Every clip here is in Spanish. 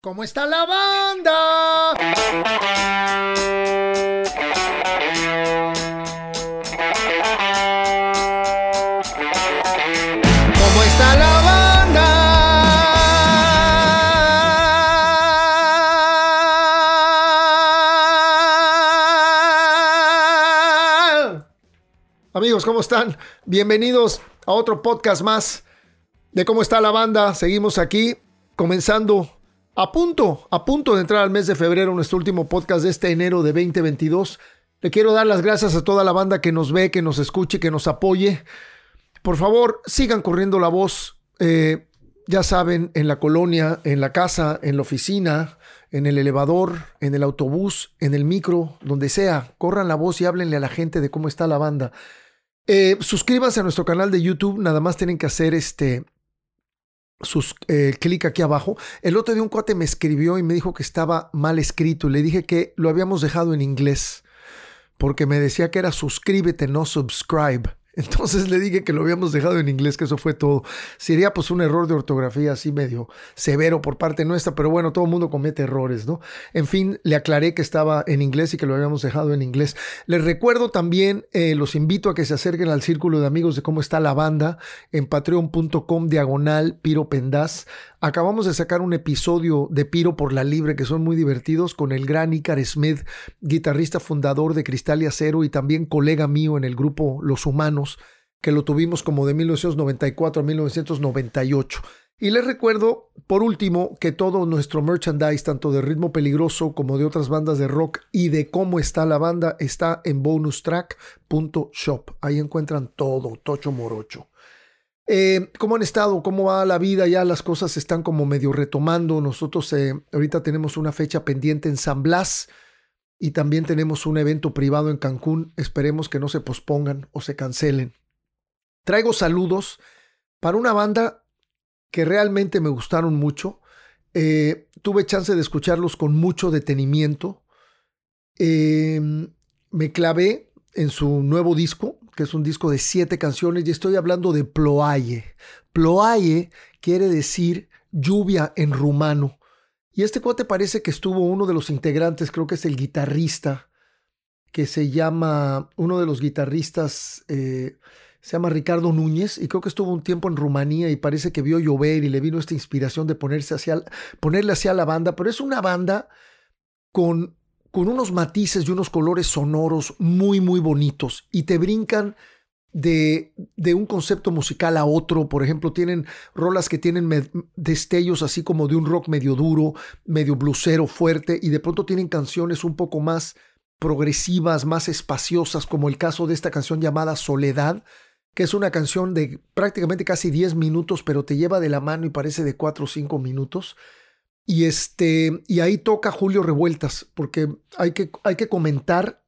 ¿Cómo está la banda? ¿Cómo está la banda? Amigos, ¿cómo están? Bienvenidos a otro podcast más de cómo está la banda. Seguimos aquí comenzando a punto, a punto de entrar al mes de febrero, nuestro último podcast de este enero de 2022. Le quiero dar las gracias a toda la banda que nos ve, que nos escuche, que nos apoye. Por favor, sigan corriendo la voz. Eh, ya saben, en la colonia, en la casa, en la oficina, en el elevador, en el autobús, en el micro, donde sea, corran la voz y háblenle a la gente de cómo está la banda. Eh, suscríbanse a nuestro canal de YouTube, nada más tienen que hacer este sus eh, clic aquí abajo. El otro día un cuate me escribió y me dijo que estaba mal escrito. Le dije que lo habíamos dejado en inglés porque me decía que era suscríbete, no subscribe. Entonces le dije que lo habíamos dejado en inglés, que eso fue todo. Sería pues un error de ortografía así medio severo por parte nuestra, pero bueno, todo el mundo comete errores, ¿no? En fin, le aclaré que estaba en inglés y que lo habíamos dejado en inglés. Les recuerdo también, eh, los invito a que se acerquen al círculo de amigos de cómo está la banda en patreon.com diagonal Piro Pendaz. Acabamos de sacar un episodio de Piro por la Libre que son muy divertidos con el gran Icar Smith, guitarrista fundador de Cristal y Acero y también colega mío en el grupo Los Humanos, que lo tuvimos como de 1994 a 1998. Y les recuerdo, por último, que todo nuestro merchandise, tanto de Ritmo Peligroso como de otras bandas de rock y de cómo está la banda, está en bonustrack.shop. Ahí encuentran todo, tocho morocho. Eh, ¿Cómo han estado? ¿Cómo va la vida? Ya las cosas están como medio retomando. Nosotros eh, ahorita tenemos una fecha pendiente en San Blas y también tenemos un evento privado en Cancún. Esperemos que no se pospongan o se cancelen. Traigo saludos para una banda que realmente me gustaron mucho. Eh, tuve chance de escucharlos con mucho detenimiento. me clavé en su nuevo disco, que es un disco de siete canciones, y estoy hablando de Ploaye. Ploaye quiere decir lluvia en rumano. Y este cuate parece que estuvo uno de los integrantes, creo que es el guitarrista, que se llama, uno de los guitarristas, eh, se llama Ricardo Núñez, y creo que estuvo un tiempo en Rumanía y parece que vio llover y le vino esta inspiración de ponerse ponerle hacia la banda, pero es una banda con con unos matices y unos colores sonoros muy, muy bonitos y te brincan de, de, un concepto musical a otro. Por ejemplo, tienen rolas que tienen destellos así como de un rock medio duro, medio blusero fuerte y de pronto tienen canciones un poco más progresivas, más espaciosas, como el caso de esta canción llamada Soledad, que es una canción de prácticamente casi 10 minutos, pero te lleva de la mano y parece de 4 o 5 minutos. Y, este, y ahí toca Julio Revueltas, porque hay que, hay que comentar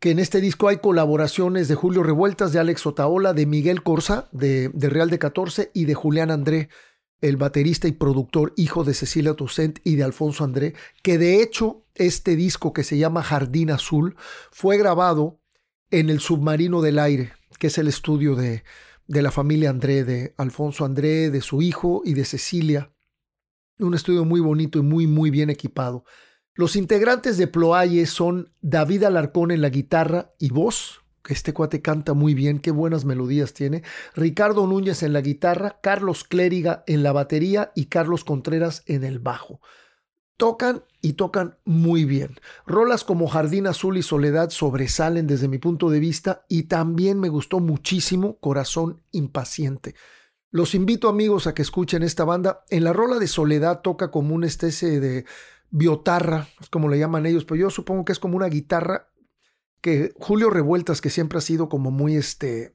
que en este disco hay colaboraciones de Julio Revueltas, de Alex Otaola, de Miguel Corsa, de, de Real de 14, y de Julián André, el baterista y productor, hijo de Cecilia Toussaint y de Alfonso André, que de hecho este disco que se llama Jardín Azul fue grabado en el Submarino del Aire, que es el estudio de, de la familia André, de Alfonso André, de su hijo y de Cecilia. Un estudio muy bonito y muy, muy bien equipado. Los integrantes de Ploaye son David Alarcón en la guitarra y voz, que este cuate canta muy bien, qué buenas melodías tiene. Ricardo Núñez en la guitarra, Carlos Clériga en la batería y Carlos Contreras en el bajo. Tocan y tocan muy bien. Rolas como Jardín Azul y Soledad sobresalen desde mi punto de vista y también me gustó muchísimo Corazón Impaciente. Los invito amigos a que escuchen esta banda. En la rola de Soledad toca como una especie de biotarra, como le llaman ellos, pero yo supongo que es como una guitarra que Julio Revueltas, que siempre ha sido como muy este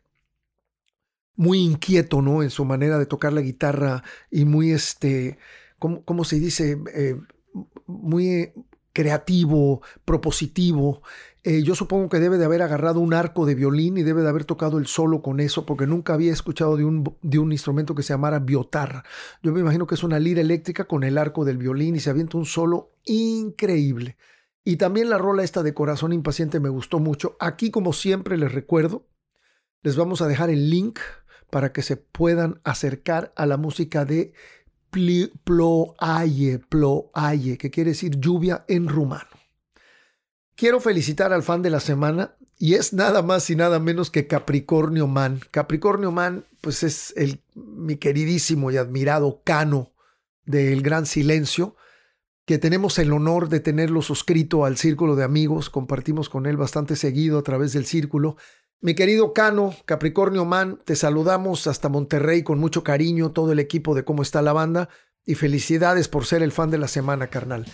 muy inquieto, ¿no? En su manera de tocar la guitarra y muy este, ¿cómo, cómo se dice? Eh, muy creativo, propositivo. Eh, yo supongo que debe de haber agarrado un arco de violín y debe de haber tocado el solo con eso, porque nunca había escuchado de un, de un instrumento que se llamara biotarra. Yo me imagino que es una lira eléctrica con el arco del violín y se avienta un solo increíble. Y también la rola esta de Corazón Impaciente me gustó mucho. Aquí, como siempre, les recuerdo, les vamos a dejar el link para que se puedan acercar a la música de ploaye, ploaye, que quiere decir lluvia en rumano. Quiero felicitar al fan de la semana y es nada más y nada menos que Capricornio Man. Capricornio Man, pues es el, mi queridísimo y admirado Cano del Gran Silencio, que tenemos el honor de tenerlo suscrito al círculo de amigos. Compartimos con él bastante seguido a través del círculo. Mi querido Cano, Capricornio Man, te saludamos hasta Monterrey con mucho cariño, todo el equipo de cómo está la banda y felicidades por ser el fan de la semana, carnal.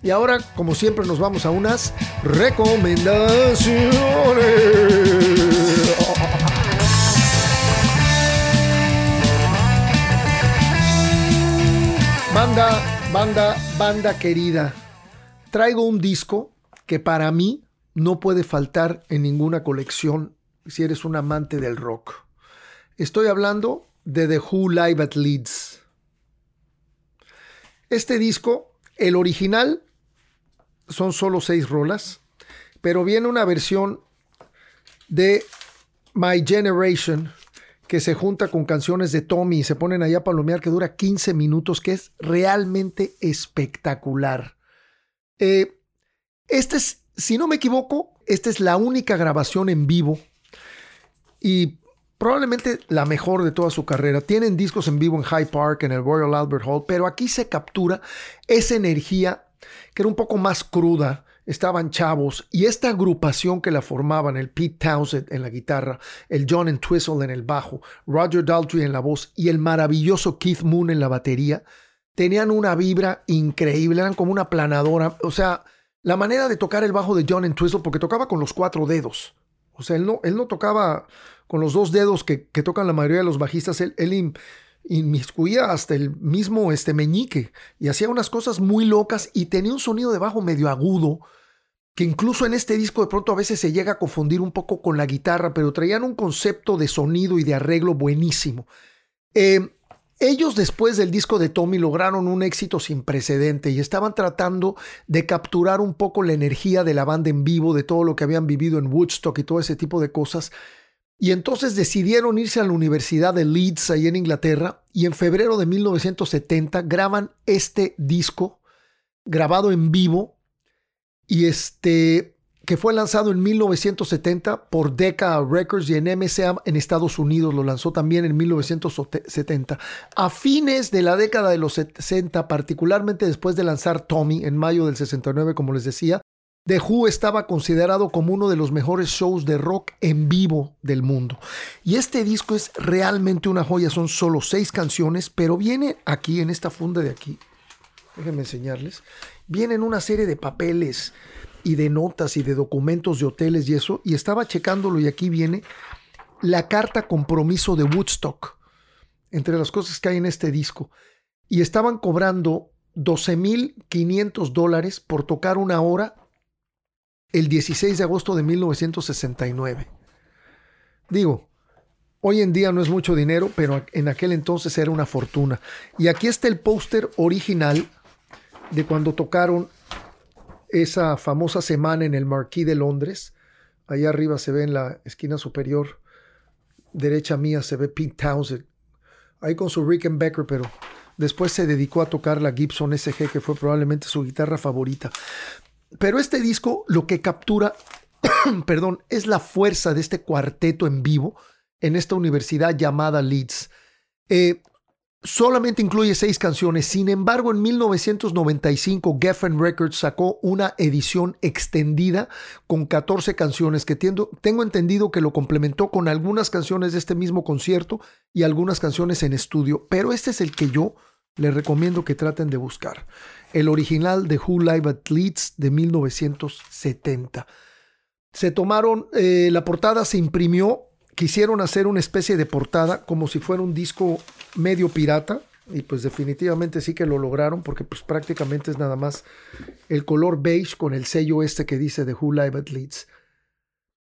Y ahora, como siempre, nos vamos a unas recomendaciones. Banda, banda, banda querida. Traigo un disco que para mí no puede faltar en ninguna colección si eres un amante del rock. Estoy hablando de The Who Live at Leeds. Este disco, el original, son solo seis rolas, pero viene una versión de My Generation que se junta con canciones de Tommy y se ponen allá a palomear que dura 15 minutos, que es realmente espectacular. Eh, este es, si no me equivoco, esta es la única grabación en vivo y probablemente la mejor de toda su carrera. Tienen discos en vivo en High Park, en el Royal Albert Hall, pero aquí se captura esa energía que era un poco más cruda, estaban chavos y esta agrupación que la formaban, el Pete Townsend en la guitarra, el John Entwistle en el bajo, Roger Daltrey en la voz y el maravilloso Keith Moon en la batería, tenían una vibra increíble, eran como una planadora, o sea, la manera de tocar el bajo de John Entwistle, porque tocaba con los cuatro dedos, o sea, él no, él no tocaba con los dos dedos que, tocan la mayoría de los bajistas, él, él inmiscuía hasta el mismo este meñique y hacía unas cosas muy locas y tenía un sonido de bajo medio agudo que incluso en este disco de pronto a veces se llega a confundir un poco con la guitarra, pero traían un concepto de sonido y de arreglo buenísimo. Eh, ellos después del disco de Tommy lograron un éxito sin precedente y estaban tratando de capturar un poco la energía de la banda en vivo, de todo lo que habían vivido en Woodstock y todo ese tipo de cosas. Y entonces decidieron irse a la Universidad de Leeds, ahí en Inglaterra, y en febrero de 1970 graban este disco, grabado en vivo, y este, que fue lanzado en 1970 por Decca Records y en MCA en Estados Unidos, lo lanzó también en 1970. A fines de la década de los 60, particularmente después de lanzar Tommy en mayo del 69, como les decía, The Who estaba considerado como uno de los mejores shows de rock en vivo del mundo. Y este disco es realmente una joya, son solo seis canciones, pero viene aquí, en esta funda de aquí, déjenme enseñarles, vienen una serie de papeles y de notas y de documentos de hoteles y eso, y estaba checándolo y aquí viene la carta compromiso de Woodstock, entre las cosas que hay en este disco. Y estaban cobrando 12.500 dólares por tocar una hora el 16 de agosto de 1969. Digo, hoy en día no es mucho dinero, pero en aquel entonces era una fortuna. Y aquí está el póster original de cuando tocaron esa famosa semana en el Marquis de Londres. Allá arriba se ve en la esquina superior derecha mía, se ve Pete Townsend. Ahí con su Rickenbacker, pero después se dedicó a tocar la Gibson SG, que fue probablemente su guitarra favorita. Pero este disco lo que captura, perdón, es la fuerza de este cuarteto en vivo en esta universidad llamada Leeds. Eh, solamente incluye seis canciones, sin embargo en 1995 Geffen Records sacó una edición extendida con 14 canciones que tengo entendido que lo complementó con algunas canciones de este mismo concierto y algunas canciones en estudio, pero este es el que yo les recomiendo que traten de buscar el original de Who Live at Leeds de 1970. Se tomaron, eh, la portada se imprimió, quisieron hacer una especie de portada como si fuera un disco medio pirata, y pues definitivamente sí que lo lograron porque pues prácticamente es nada más el color beige con el sello este que dice The Who Live at Leeds.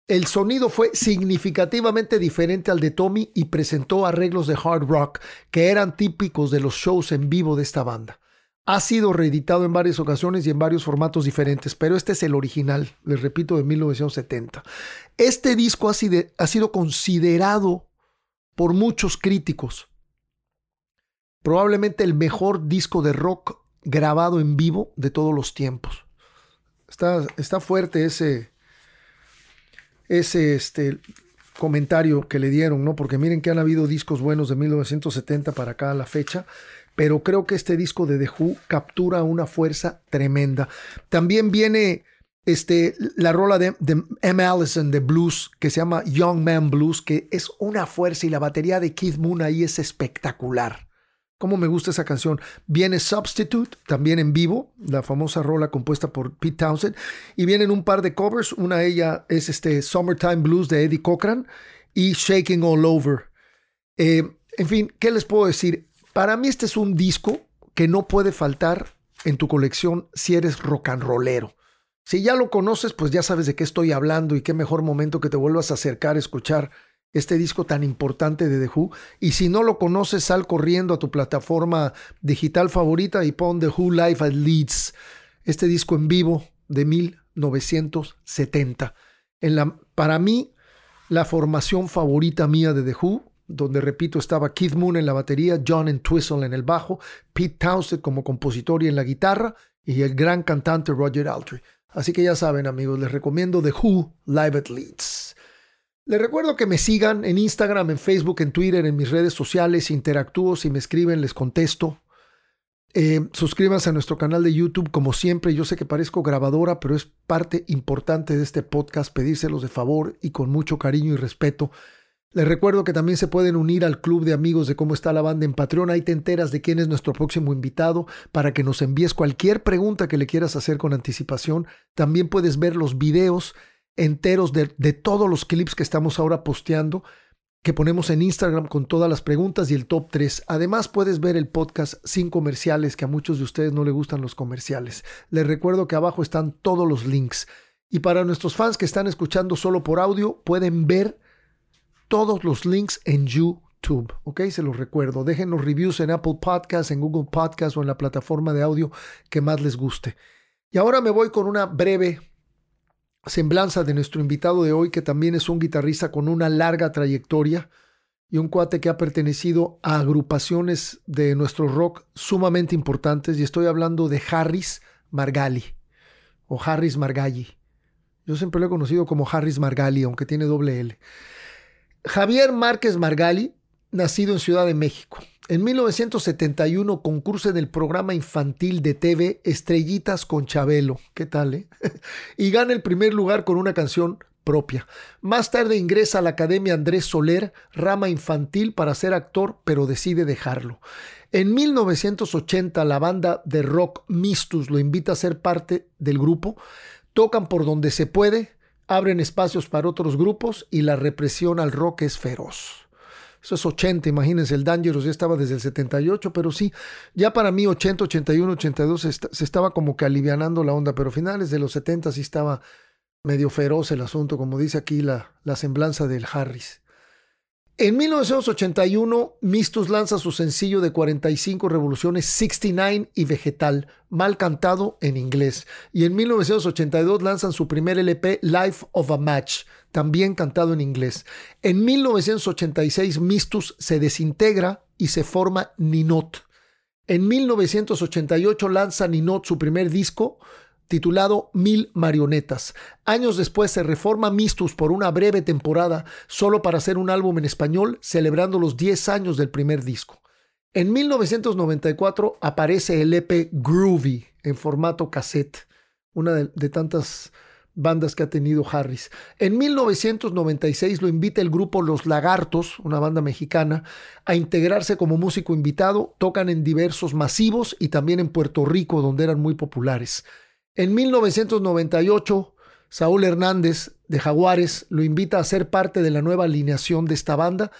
El sonido fue significativamente diferente al de Tommy y presentó arreglos de hard rock que eran típicos de los shows en vivo de esta banda. Ha sido reeditado en varias ocasiones y en varios formatos diferentes, pero este es el original, les repito, de 1970. Este disco ha sido, considerado por muchos críticos probablemente el mejor disco de rock grabado en vivo de todos los tiempos. Está, está fuerte ese, ese este, comentario que le dieron, ¿no? Porque miren que han habido discos buenos de 1970 para acá a la fecha, pero creo que este disco de The Who captura una fuerza tremenda. También viene este, la rola de, M. Allison de blues que se llama Young Man Blues, que es una fuerza y la batería de Keith Moon ahí es espectacular. Cómo me gusta esa canción. Viene Substitute, también en vivo, la famosa rola compuesta por Pete Townsend. Y vienen un par de covers. Una de ellas es este Summertime Blues de Eddie Cochran y Shaking All Over. Eh, en fin, ¿qué les puedo decir? Para mí este es un disco que no puede faltar en tu colección si eres rock and rollero. Si ya lo conoces, pues ya sabes de qué estoy hablando y qué mejor momento que te vuelvas a acercar a escuchar este disco tan importante de The Who. Y si no lo conoces, sal corriendo a tu plataforma digital favorita y pon The Who Live at Leeds, este disco en vivo de 1970. En la, para mí, la formación favorita mía de The Who, donde repito estaba Keith Moon en la batería, John Entwistle en el bajo, Pete Townsend como compositor y en la guitarra, y el gran cantante Roger Daltrey. Así que ya saben amigos, les recomiendo The Who Live at Leeds. Les recuerdo que me sigan en Instagram, en Facebook, en Twitter, en mis redes sociales, interactúo, si me escriben les contesto. Eh, suscríbanse a nuestro canal de YouTube, como siempre, yo sé que parezco grabadora, pero es parte importante de este podcast, pedírselos de favor y con mucho cariño y respeto. Les recuerdo que también se pueden unir al club de amigos de cómo está la banda en Patreon. Ahí te enteras de quién es nuestro próximo invitado para que nos envíes cualquier pregunta que le quieras hacer con anticipación. También puedes ver los videos enteros de, todos los clips que estamos ahora posteando, que ponemos en Instagram con todas las preguntas y el top 3. Además puedes ver el podcast sin comerciales, que a muchos de ustedes no les gustan los comerciales. Les recuerdo que abajo están todos los links. Y para nuestros fans que están escuchando solo por audio, pueden ver todos los links en YouTube. ¿Ok? Se los recuerdo. Dejen los reviews en Apple Podcasts, en Google Podcasts o en la plataforma de audio que más les guste. Y ahora me voy con una breve semblanza de nuestro invitado de hoy, que también es un guitarrista con una larga trayectoria y un cuate que ha pertenecido a agrupaciones de nuestro rock sumamente importantes. Y estoy hablando de Harris Margali o Harris Margalli. Yo siempre lo he conocido como Harris Margali, aunque tiene doble L. Javier Márquez Margali, nacido en Ciudad de México. En 1971 concursa en el programa infantil de TV Estrellitas con Chabelo. ¿Qué tal, eh? y gana el primer lugar con una canción propia. Más tarde ingresa a la Academia Andrés Soler, rama infantil, para ser actor, pero decide dejarlo. En 1980 la banda de rock Mistus lo invita a ser parte del grupo. Tocan por donde se puede, abren espacios para otros grupos y la represión al rock es feroz. Eso es 80, imagínense, el Dangerous ya estaba desde el 78, pero sí, ya para mí 80, 81, 82 se, estaba como que alivianando la onda, pero finales de los 70 sí estaba medio feroz el asunto, como dice aquí la, la semblanza del Harris. En 1981, Mistus lanza su sencillo de 45 revoluciones 69 y Vegetal, mal cantado en inglés. Y en 1982 lanzan su primer LP Life of a Match, también cantado en inglés. En 1986 Mistus se desintegra y se forma Ninot. En 1988 lanza Ninot su primer disco, titulado Mil Marionetas. Años después se reforma Mistus por una breve temporada, solo para hacer un álbum en español, celebrando los 10 años del primer disco. En 1994 aparece el EP Groovy en formato cassette, una de, de tantas bandas que ha tenido Harris. En 1996 lo invita el grupo Los Lagartos, una banda mexicana, a integrarse como músico invitado. Tocan en diversos masivos y también en Puerto Rico, donde eran muy populares. En 1998, Saúl Hernández de Jaguares lo invita a ser parte de la nueva alineación de esta banda.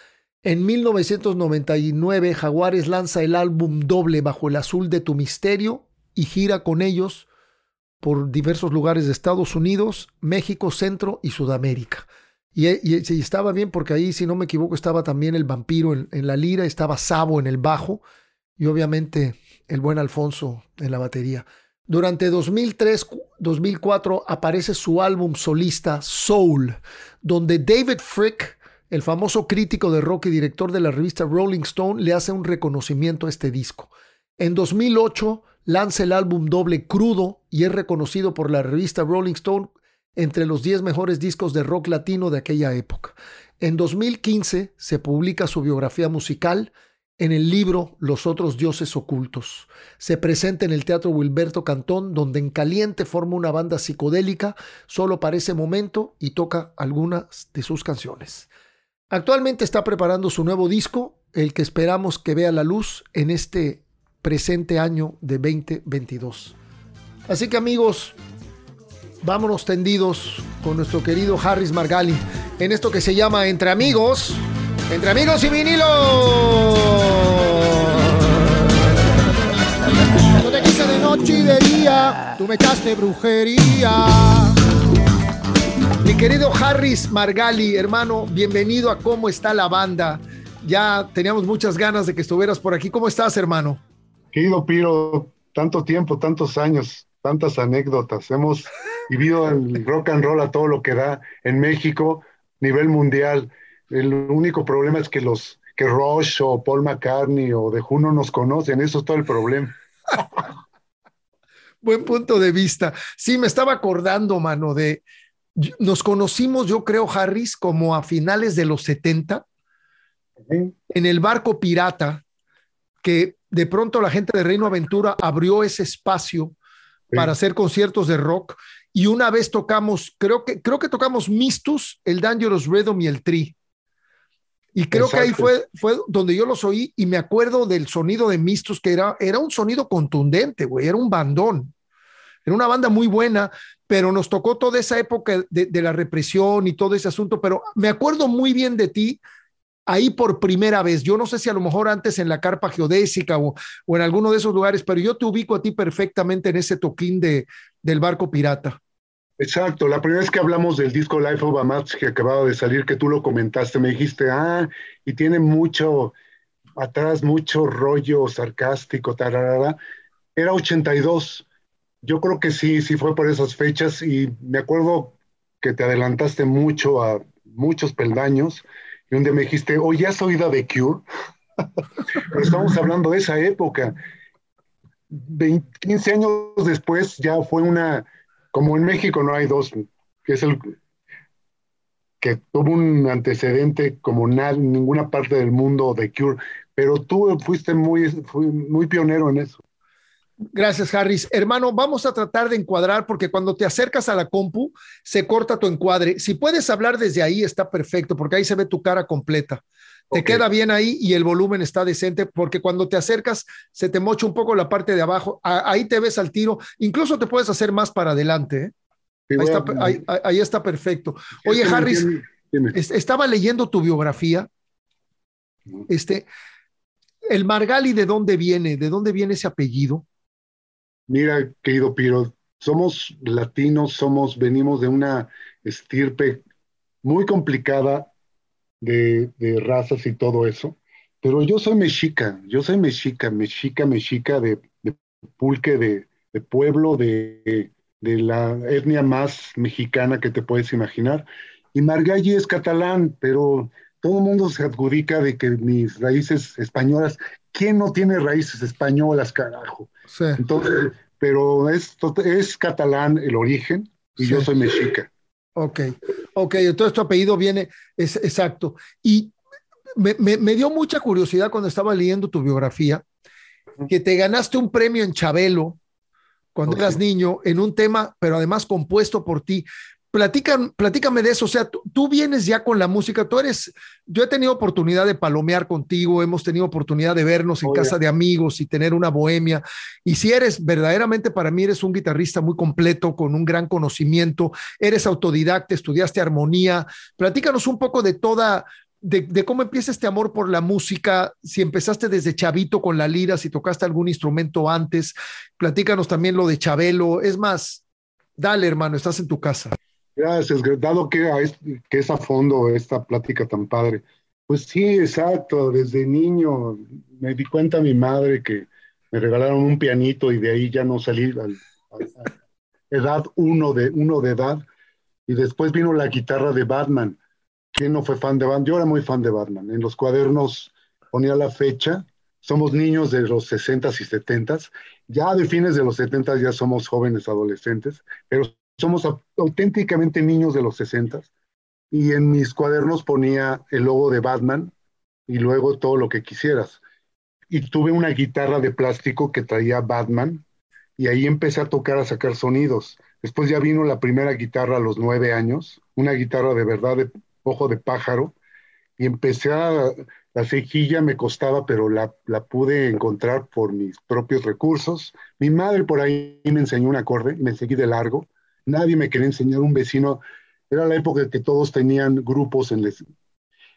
En 1999, Jaguares lanza el álbum doble Bajo el Azul de tu Misterio y gira con ellos por diversos lugares de Estados Unidos, México, Centro y Sudamérica. Y, estaba bien porque ahí, si no me equivoco, estaba también el vampiro en, en la lira, estaba Sabo en el bajo y obviamente el buen Alfonso en la batería. Durante 2003-2004 aparece su álbum solista Soul, donde David Frick el famoso crítico de rock y director de la revista Rolling Stone, le hace un reconocimiento a este disco. En 2008 lanza el álbum doble Crudo y es reconocido por la revista Rolling Stone entre los 10 mejores discos de rock latino de aquella época. En 2015 se publica su biografía musical en el libro Los otros dioses ocultos. Se presenta en el Teatro Wilberto Cantón, donde en caliente forma una banda psicodélica solo para ese momento y toca algunas de sus canciones. Actualmente está preparando su nuevo disco, el que esperamos que vea la luz en este presente año de 2022. Así que amigos, vámonos tendidos con nuestro querido Harris Margali en esto que se llama Entre Amigos, Entre Amigos y Vinilo. Yo te quise de noche y de día, tú me echaste brujería. Mi querido Harris Margali, hermano, bienvenido a cómo está la banda. Ya teníamos muchas ganas de que estuvieras por aquí. ¿Cómo estás, hermano? Querido Piro, tanto tiempo, tantos años, tantas anécdotas. Hemos vivido el rock and roll a todo lo que da en México, nivel mundial. El único problema es que los que Rush o Paul McCartney o The Who no nos conocen, eso es todo el problema. Buen punto de vista. Sí, me estaba acordando, mano, de nos conocimos, yo creo, Harris, como a finales de los 70 en el barco pirata que de pronto la gente de Reino Aventura abrió ese espacio para hacer conciertos de rock y una vez tocamos, creo que, creo que tocamos Mistus, el Dangerous Rhythm y el Tri. Y creo que ahí fue, fue donde yo los oí y me acuerdo del sonido de Mistus, que era, era un sonido contundente, güey, era un bandón. Era una banda muy buena, pero nos tocó toda esa época de, de, la represión y todo ese asunto, pero me acuerdo muy bien de ti ahí por primera vez. Yo no sé si a lo mejor antes en la carpa geodésica o, o en alguno de esos lugares, pero yo te ubico a ti perfectamente en ese toquín de, del barco pirata. Exacto, la primera vez que hablamos del disco Life of a Match que acababa de salir, que tú lo comentaste, me dijiste, ah, y tiene mucho, atrás mucho rollo sarcástico, tararara. Era 82. Yo creo que sí, sí fue por esas fechas y me acuerdo que te adelantaste mucho a muchos peldaños y donde me dijiste, oye, ¿has oído de Cure? Pero estamos hablando de esa época. 15 años después ya fue una, como en México no hay dos, que es el que tuvo un antecedente como en ninguna parte del mundo de Cure, pero tú fuiste muy, muy pionero en eso. Gracias, Harris. Hermano, vamos a tratar de encuadrar porque cuando te acercas a la compu se corta tu encuadre. Si puedes hablar desde ahí, está perfecto porque ahí se ve tu cara completa. Te queda bien ahí y el volumen está decente porque cuando te acercas se te mocha un poco la parte de abajo. Ahí te ves al tiro. Incluso te puedes hacer más para adelante. ¿eh? ahí, está, ahí, ahí, está, perfecto. Oye, Harris, estaba leyendo tu biografía. Este, el Margali, ¿de dónde viene? ¿De dónde viene ese apellido? Mira, querido Piro, somos latinos, somos, venimos de una estirpe muy complicada de, razas y todo eso, pero yo soy mexica, yo soy mexica, mexica, mexica de, pulque, de, pueblo, de, la etnia más mexicana que te puedes imaginar. Y Margalli es catalán, pero todo el mundo se adjudica de que mis raíces españolas, ¿quién no tiene raíces españolas, carajo? Sí. Entonces, pero es, es catalán el origen y yo soy mexica. Ok, ok, entonces tu apellido viene, es exacto. Y me, me, dio mucha curiosidad cuando estaba leyendo tu biografía, que te ganaste un premio en Chabelo cuando eras niño en un tema, pero además compuesto por ti. Platícame, platícame de eso, o sea, tú, vienes ya con la música, tú eres, yo he tenido oportunidad de palomear contigo, hemos tenido oportunidad de vernos en casa de amigos y tener una bohemia, y si eres verdaderamente para mí eres un guitarrista muy completo, con un gran conocimiento, eres autodidacta, estudiaste armonía, platícanos un poco de toda, de, de, cómo empieza este amor por la música, si empezaste desde chavito con la lira, si tocaste algún instrumento antes, platícanos también lo de Chabelo, es más, dale hermano, estás en tu casa. Gracias, dado que, que es a fondo esta plática tan padre. Pues sí, exacto, desde niño me di cuenta mi madre que me regalaron un pianito y de ahí ya no salí a, edad uno de, uno de edad. Y después vino la guitarra de Batman. ¿quién no fue fan de Batman? Yo era muy fan de Batman. En los cuadernos ponía la fecha. Somos niños de los 60s y 70s. Ya de fines de los 70s ya somos jóvenes adolescentes, pero somos auténticamente niños de los 60s. Y en mis cuadernos ponía el logo de Batman y luego todo lo que quisieras. Y tuve una guitarra de plástico que traía Batman y ahí empecé a tocar, a sacar sonidos. Después ya vino la primera guitarra a los nueve años, una guitarra de verdad ojo de pájaro, y empecé a, la cejilla me costaba, pero la, la, pude encontrar por mis propios recursos. Mi madre por ahí me enseñó un acorde, me seguí de largo. Nadie me quería enseñar, un vecino. Era la época en que todos tenían grupos en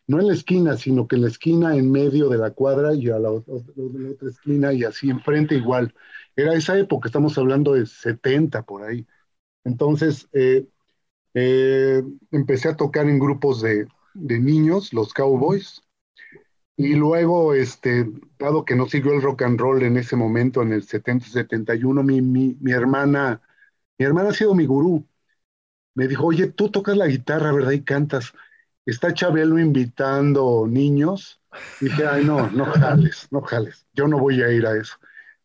no en la esquina, sino que en la esquina, en medio de la cuadra y a la, otra esquina y así enfrente igual. Era esa época, estamos hablando de 70 por ahí. Entonces, eh, eh, empecé a tocar en grupos de, niños, los Cowboys, y luego, este, dado que no siguió el rock and roll en ese momento, en el 70-71, mi, mi, mi, hermana, mi hermana ha sido mi gurú. Me dijo, oye, tú tocas la guitarra, ¿verdad? Y cantas. Está Chabelo invitando niños. Y dije, ay, no, no jales, no jales. Yo no voy a ir a eso.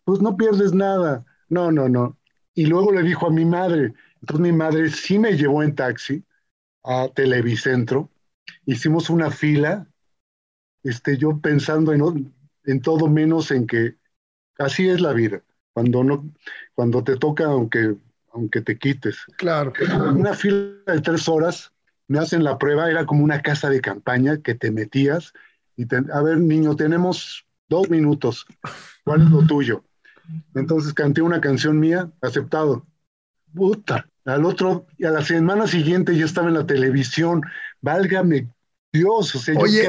Pues no pierdes nada. No, no, no. Y luego le dijo a mi madre, entonces mi madre sí me llevó en taxi a Televicentro, hicimos una fila, este, yo pensando en, en todo menos en que así es la vida, cuando, no, cuando te toca aunque, aunque te quites. Claro. Una fila de tres horas, me hacen la prueba, era como una casa de campaña que te metías y a ver, niño, tenemos dos minutos, ¿cuál es lo tuyo? Entonces canté una canción mía, aceptado puta, al otro, y a la semana siguiente ya estaba en la televisión, válgame Dios, o sea, Oye,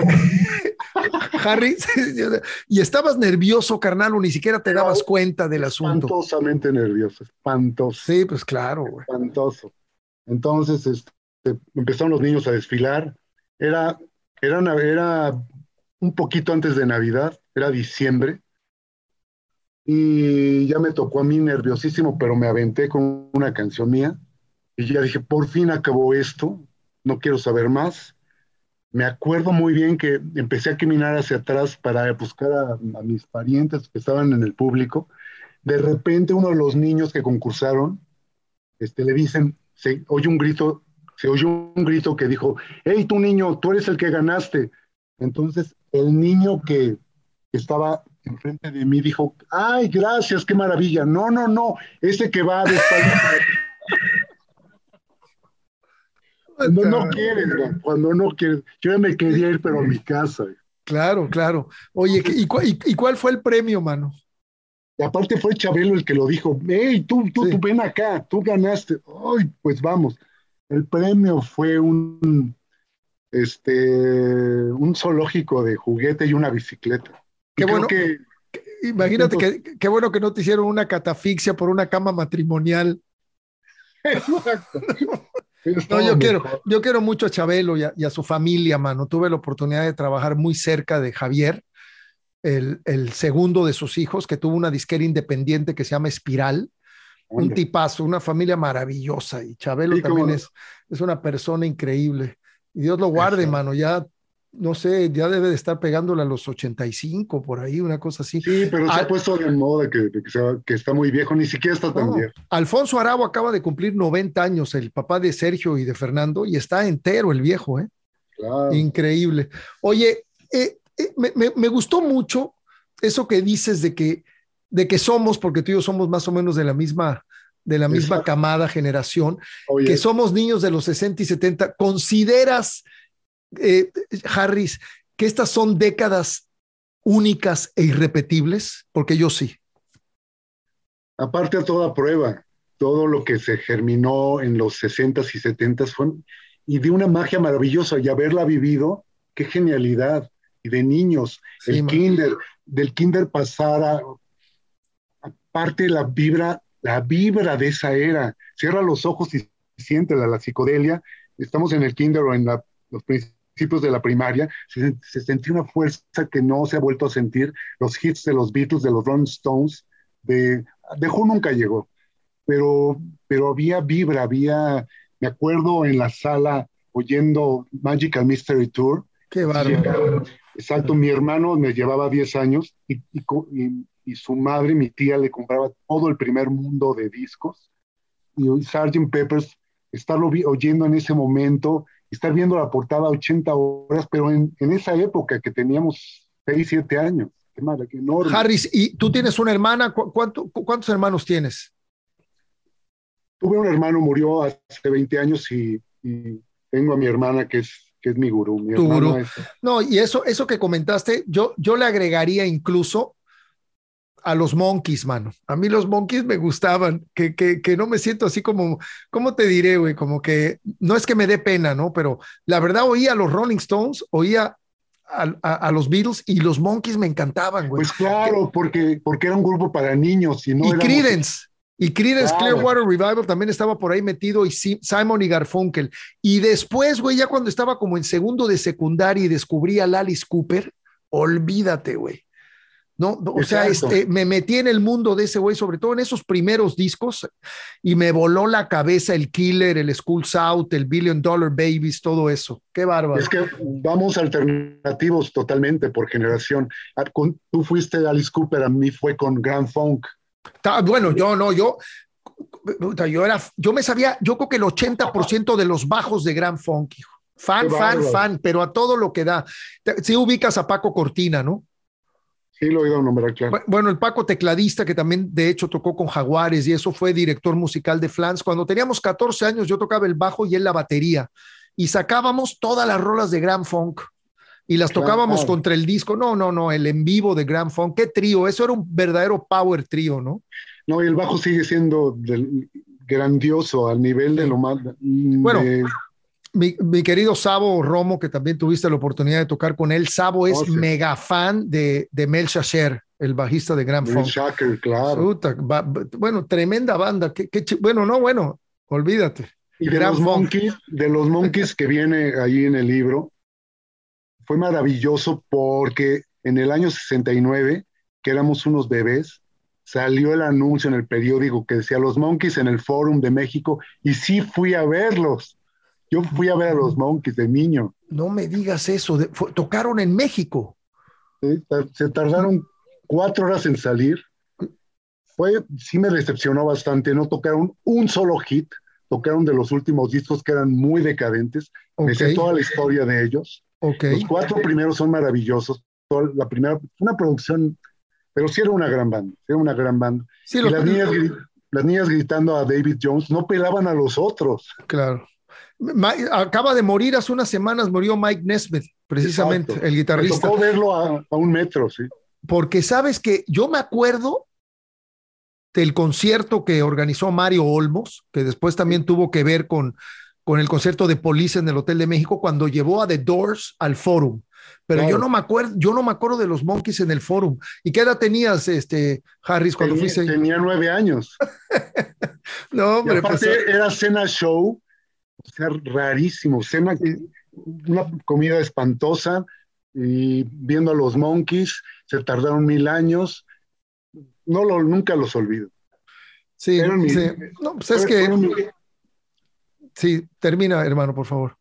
Harry, y estabas nervioso, carnal, o ni siquiera te dabas cuenta del asunto. Espantosamente nervioso, espantoso. Sí, pues claro, güey. Espantoso. Entonces, este, empezaron los niños a desfilar. Era, era, era un poquito antes de Navidad, era diciembre y ya me tocó a mí nerviosísimo, pero me aventé con una canción mía y ya dije, por fin acabó esto, no quiero saber más. Me acuerdo muy bien que empecé a caminar hacia atrás para buscar a, mis parientes que estaban en el público. De repente uno de los niños que concursaron, este, le dicen, se oye un grito, se oyó un grito que dijo, hey, tú niño, tú eres el que ganaste. Entonces, el niño que estaba enfrente de mí dijo, ay, gracias, qué maravilla. No, no, no, ese que va de Cuando no quieres, cuando no quieres. Yo ya me quería ir, pero a mi casa. Claro, claro. Oye, ¿y, y, cuál fue el premio, mano? Y aparte fue Chabelo el que lo dijo, hey, tú, tú, tú ven acá, tú ganaste. Ay, pues vamos. El premio fue un, este, un zoológico de juguete y una bicicleta. Qué bueno. Que, imagínate que qué bueno que no te hicieron una catafixia por una cama matrimonial. Exacto. No, yo quiero, yo quiero mucho a Chabelo y a, su familia, mano. Tuve la oportunidad de trabajar muy cerca de Javier, el, el, segundo de sus hijos, que tuvo una disquera independiente que se llama Espiral. Un tipazo, una familia maravillosa. Y Chabelo también es, es una persona increíble. Y Dios lo guarde, mano. Ya no sé, ya debe de estar pegándole a los 85 por ahí, una cosa así. Sí, pero se ha puesto de moda que, que, está muy viejo, ni siquiera está tan viejo. Alfonso Arabo acaba de cumplir 90 años, el papá de Sergio y de Fernando, y está entero el viejo, ¿eh? Claro. Increíble. Oye, eh, eh, me, gustó mucho eso que dices de que, de que somos, porque tú y yo somos más o menos de la misma, de la misma camada, generación, que somos niños de los 60 y 70. ¿Consideras eh, Harris, que estas son décadas únicas e irrepetibles? Porque yo sí. Aparte a toda prueba, todo lo que se germinó en los 60s y 70s fue, y de una magia maravillosa, y haberla vivido, qué genialidad. Y de niños, el kinder, del kinder pasar aparte la vibra, la vibra de esa era. Cierra los ojos y siente la, la psicodelia. Estamos en el kinder o en la, los principios de la primaria, se, sentía una fuerza que no se ha vuelto a sentir. Los hits de los Beatles, de los Rolling Stones, de, de Who nunca llegó, pero, pero había vibra, había, me acuerdo en la sala oyendo Magical Mystery Tour. Qué bárbaro. Exacto, mi hermano me llevaba 10 años y, y, su madre, mi tía, le compraba todo el primer mundo de discos. Y Sgt. Peppers, estarlo oyendo en ese momento, estar viendo la portada 80 horas, pero en, en esa época que teníamos 6, 7 años. Qué madre, qué enorme. Harris, ¿y tú tienes una hermana? ¿Cuánto, ¿Cuántos hermanos tienes? Tuve un hermano, murió hace 20 años y, tengo a mi hermana que es, que es mi gurú. Mi tu gurú. No, y eso, eso que comentaste, yo, yo le agregaría incluso a los monkeys, mano. A mí los monkeys me gustaban, que, que, que no me siento así como, ¿cómo te diré, güey? Como que no es que me dé pena, ¿no? Pero la verdad oía a los Rolling Stones, oía a, a, los Beatles y los monkeys me encantaban, güey. Pues claro, porque, porque era un grupo para niños. Y, no y Creedence. Y Creedence Clearwater Revival también estaba por ahí metido y Simon y Garfunkel. Y después, güey, ya cuando estaba como en segundo de secundaria y descubrí a Alice Cooper, olvídate, güey. ¿No? O sea, este, me metí en el mundo de ese güey, sobre todo en esos primeros discos, y me voló la cabeza el Killer, el School South, el Billion Dollar Babies, todo eso. Qué bárbaro. Es que vamos alternativos totalmente por generación. Ah, tú fuiste Alice Cooper, a mí fue con Grand Funk. Bueno, yo no, yo, yo era, yo me sabía, yo creo que el 80% de los bajos de Grand Funk, Fan, fan, fan, pero a todo lo que da. Si ubicas a Paco Cortina, ¿no? Sí, lo he oído nombrar, claro. Bueno, el Paco tecladista, que también de hecho tocó con Jaguares y eso fue director musical de Flans. Cuando teníamos 14 años, yo tocaba el bajo y él la batería. Y sacábamos todas las rolas de Grand Funk y las tocábamos contra el disco. No, no, no, el en vivo de Grand Funk. Qué trío, eso era un verdadero power trío, ¿no? No, y el bajo sigue siendo grandioso al nivel de lo más. Bueno, mi, querido Sabo Romo, que también tuviste la oportunidad de tocar con él, Sabo es oh, mega fan de, de Mel Shacher, el bajista de Grand Funk. claro. bueno, tremenda banda. bueno, no, bueno, olvídate. Y de los, monkeys, de los Monkeys que viene ahí en el libro, fue maravilloso porque en el año 69, que éramos unos bebés, salió el anuncio en el periódico que decía los Monkeys en el Fórum de México y sí fui a verlos. Yo fui a ver a los Monkeys de niño. No me digas eso, tocaron en México. se tardaron cuatro horas en salir. Fue, sí me decepcionó bastante, no tocaron un solo hit, tocaron de los últimos discos que eran muy decadentes. Me sé toda la historia de ellos. Los cuatro primeros son maravillosos. La primera, una producción, pero sí era una gran banda, era una gran banda. y las niñas, las niñas gritando a David Jones no pelaban a los otros. Claro. Acaba de morir hace unas semanas, murió Mike Nesmith, precisamente, el guitarrista. Me tocó verlo a, un metro, sí. Porque sabes que yo me acuerdo del concierto que organizó Mario Olmos, que después también tuvo que ver con, con el concierto de Police en el Hotel de México, cuando llevó a The Doors al Forum. Pero yo no me acuerdo, yo no me acuerdo de los Monkeys en el Forum. ¿Y qué edad tenías, este, Harris, cuando fuiste? Tenía nueve años. no, hombre, pues, era cena show o sea, rarísimo. Cena, una comida espantosa, y viendo a los monkeys, se tardaron mil años. No lo, nunca los olvido. Sí, sí. no, pues es que. Sí, termina, hermano, por favor.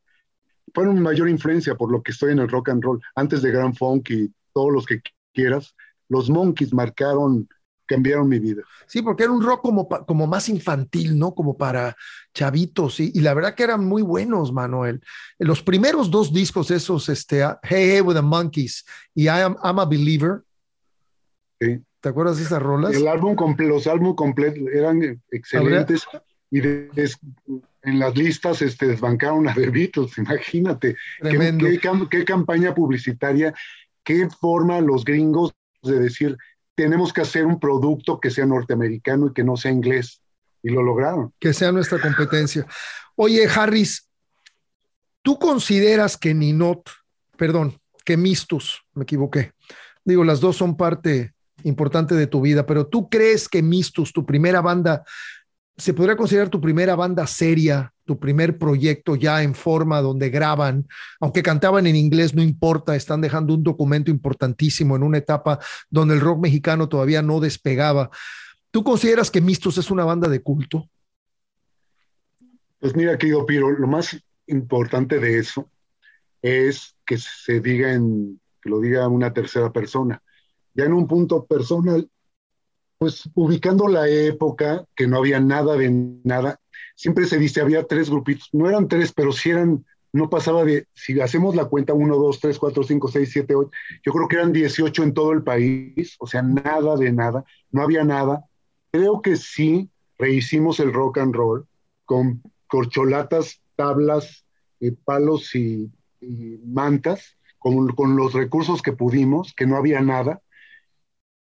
Fueron mi mayor influencia por lo que estoy en el rock and roll. Antes de Grand Funk y todos los que quieras, los Monkeys marcaron cambiaron mi vida. Sí, porque era un rock como, como más infantil, ¿no? Como para chavitos, y, y la verdad que eran muy buenos, Manuel. Los primeros dos discos, esos, este, ah, Hey Hey with the Monkeys y I Am I'm a Believer. Sí. ¿Te acuerdas de esas rolas? El álbum los álbumes completos eran excelentes y en las listas este, desbancaron a The Beatles, imagínate. Qué, qué campaña publicitaria, qué forma los gringos de decir, tenemos que hacer un producto que sea norteamericano y que no sea inglés. Y lo lograron. Que sea nuestra competencia. Oye, Harris, ¿tú consideras que Ninot, perdón, que Mistus, me equivoqué, digo, las dos son parte importante de tu vida, pero ¿tú crees que Mistus, tu primera banda, se podría considerar tu primera banda seria, tu primer proyecto ya en forma donde graban, aunque cantaban en inglés, no importa, están dejando un documento importantísimo en una etapa donde el rock mexicano todavía no despegaba. ¿Tú consideras que Mistos es una banda de culto? Pues mira, querido Piro, lo más importante de eso es que se diga en, que lo diga una tercera persona. Ya en un punto personal, pues ubicando la época, que no había nada de nada, siempre se dice, había tres grupitos, no eran tres, pero sí eran, no pasaba de, si hacemos la cuenta, uno, dos, tres, cuatro, cinco, seis, siete, ocho, yo creo que eran 18 en todo el país, o sea, nada de nada, no había nada. Creo que sí rehicimos el rock and roll con corcholatas, tablas, eh, palos y, mantas, con, con, los recursos que pudimos, que no había nada,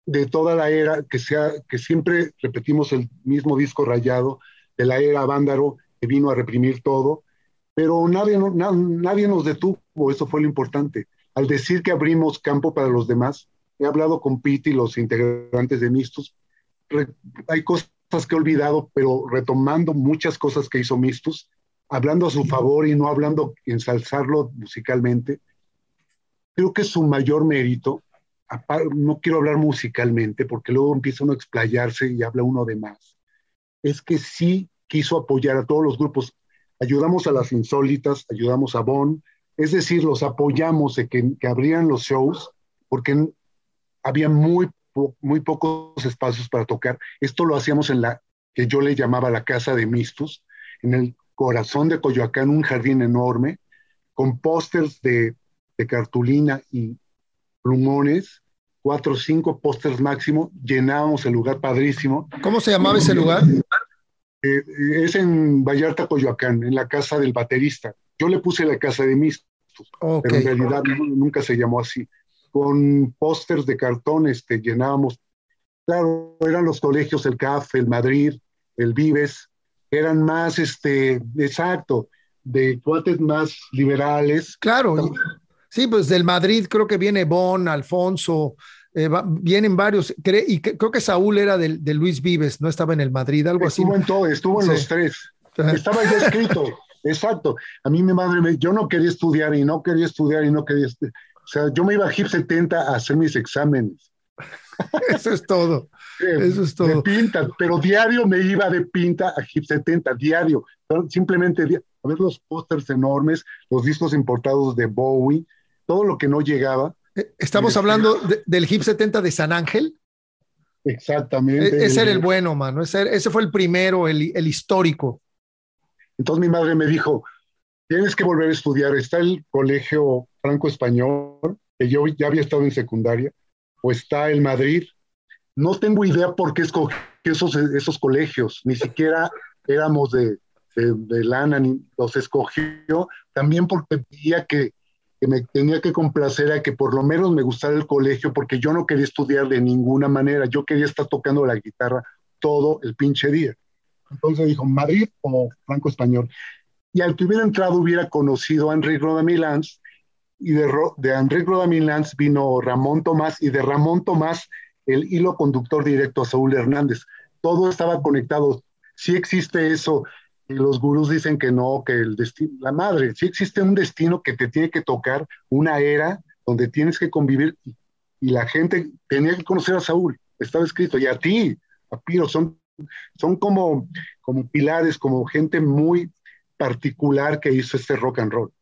de toda la era, que, sea, que siempre repetimos el mismo disco rayado, de la era Vándaro, que vino a reprimir todo, pero nadie, nadie nos detuvo, eso fue lo importante. Al decir que abrimos campo para los demás, he hablado con Pete y los integrantes de Mistus, hay cosas que he olvidado, pero retomando muchas cosas que hizo Mistus, hablando a su favor y no hablando, ensalzarlo musicalmente. Creo que su mayor mérito, no quiero hablar musicalmente porque luego empieza uno a explayarse y habla uno de más, es que sí quiso apoyar a todos los grupos. Ayudamos a las insólitas, ayudamos a Bon, es decir, los apoyamos de que, que abrían los shows porque había muy muy pocos espacios para tocar. Esto lo hacíamos en la que yo le llamaba la casa de Mistus, en el corazón de Coyoacán, un jardín enorme, con pósters de, cartulina y plumones, cuatro o cinco pósters máximo, llenábamos el lugar padrísimo. ¿Cómo se llamaba ese lugar? Eh, es en Vallarta, Coyoacán, en la casa del baterista. Yo le puse la casa de Mistus, pero en realidad nunca se llamó así con pósters de cartón este, llenábamos. Claro, eran los colegios, el CAF, el Madrid, el Vives, eran más, este, exacto, de cuates más liberales. Claro, sí, pues del Madrid creo que viene Bon, Alfonso, eh, vienen varios, y creo que Saúl era del, de Luis Vives, no estaba en el Madrid, algo así. Estuvo en todo, estuvo en los tres. Estaba ya escrito, exacto. A mí mi madre me, yo no quería estudiar y no quería estudiar y no quería, o sea, yo me iba a HIP 70 a hacer mis exámenes. Eso es todo. Eso es todo. De pinta, pero diario me iba de pinta a HIP 70, diario. Simplemente a ver los pósters enormes, los discos importados de Bowie, todo lo que no llegaba. Estamos hablando del HIP 70 de San Ángel. Exactamente. E, ese era el bueno, mano. Ese, ese fue el primero, el, el histórico. Entonces mi madre me dijo, tienes que volver a estudiar. Está el colegio franco-español, que yo ya había estado en secundaria, o está el Madrid. No tengo idea por qué escogí esos, esos colegios, ni siquiera éramos de, de, lana, ni los escogió, también porque veía que, que, me tenía que complacer a que por lo menos me gustara el colegio, porque yo no quería estudiar de ninguna manera, yo quería estar tocando la guitarra todo el pinche día. Entonces dijo, Madrid o franco-español. Y al que hubiera entrado hubiera conocido a Enrique Rodamilans, y de, de Enrique Rodamilans vino Ramón Tomás, y de Ramón Tomás el hilo conductor directo a Saúl Hernández. Todo estaba conectado. Sí existe eso, los gurús dicen que no, que el destino, la madre, sí existe un destino que te tiene que tocar, una era donde tienes que convivir, y, y la gente tenía que conocer a Saúl, estaba escrito, y a ti, a Piro, son, son como, como pilares, como gente muy particular que hizo este rock and roll.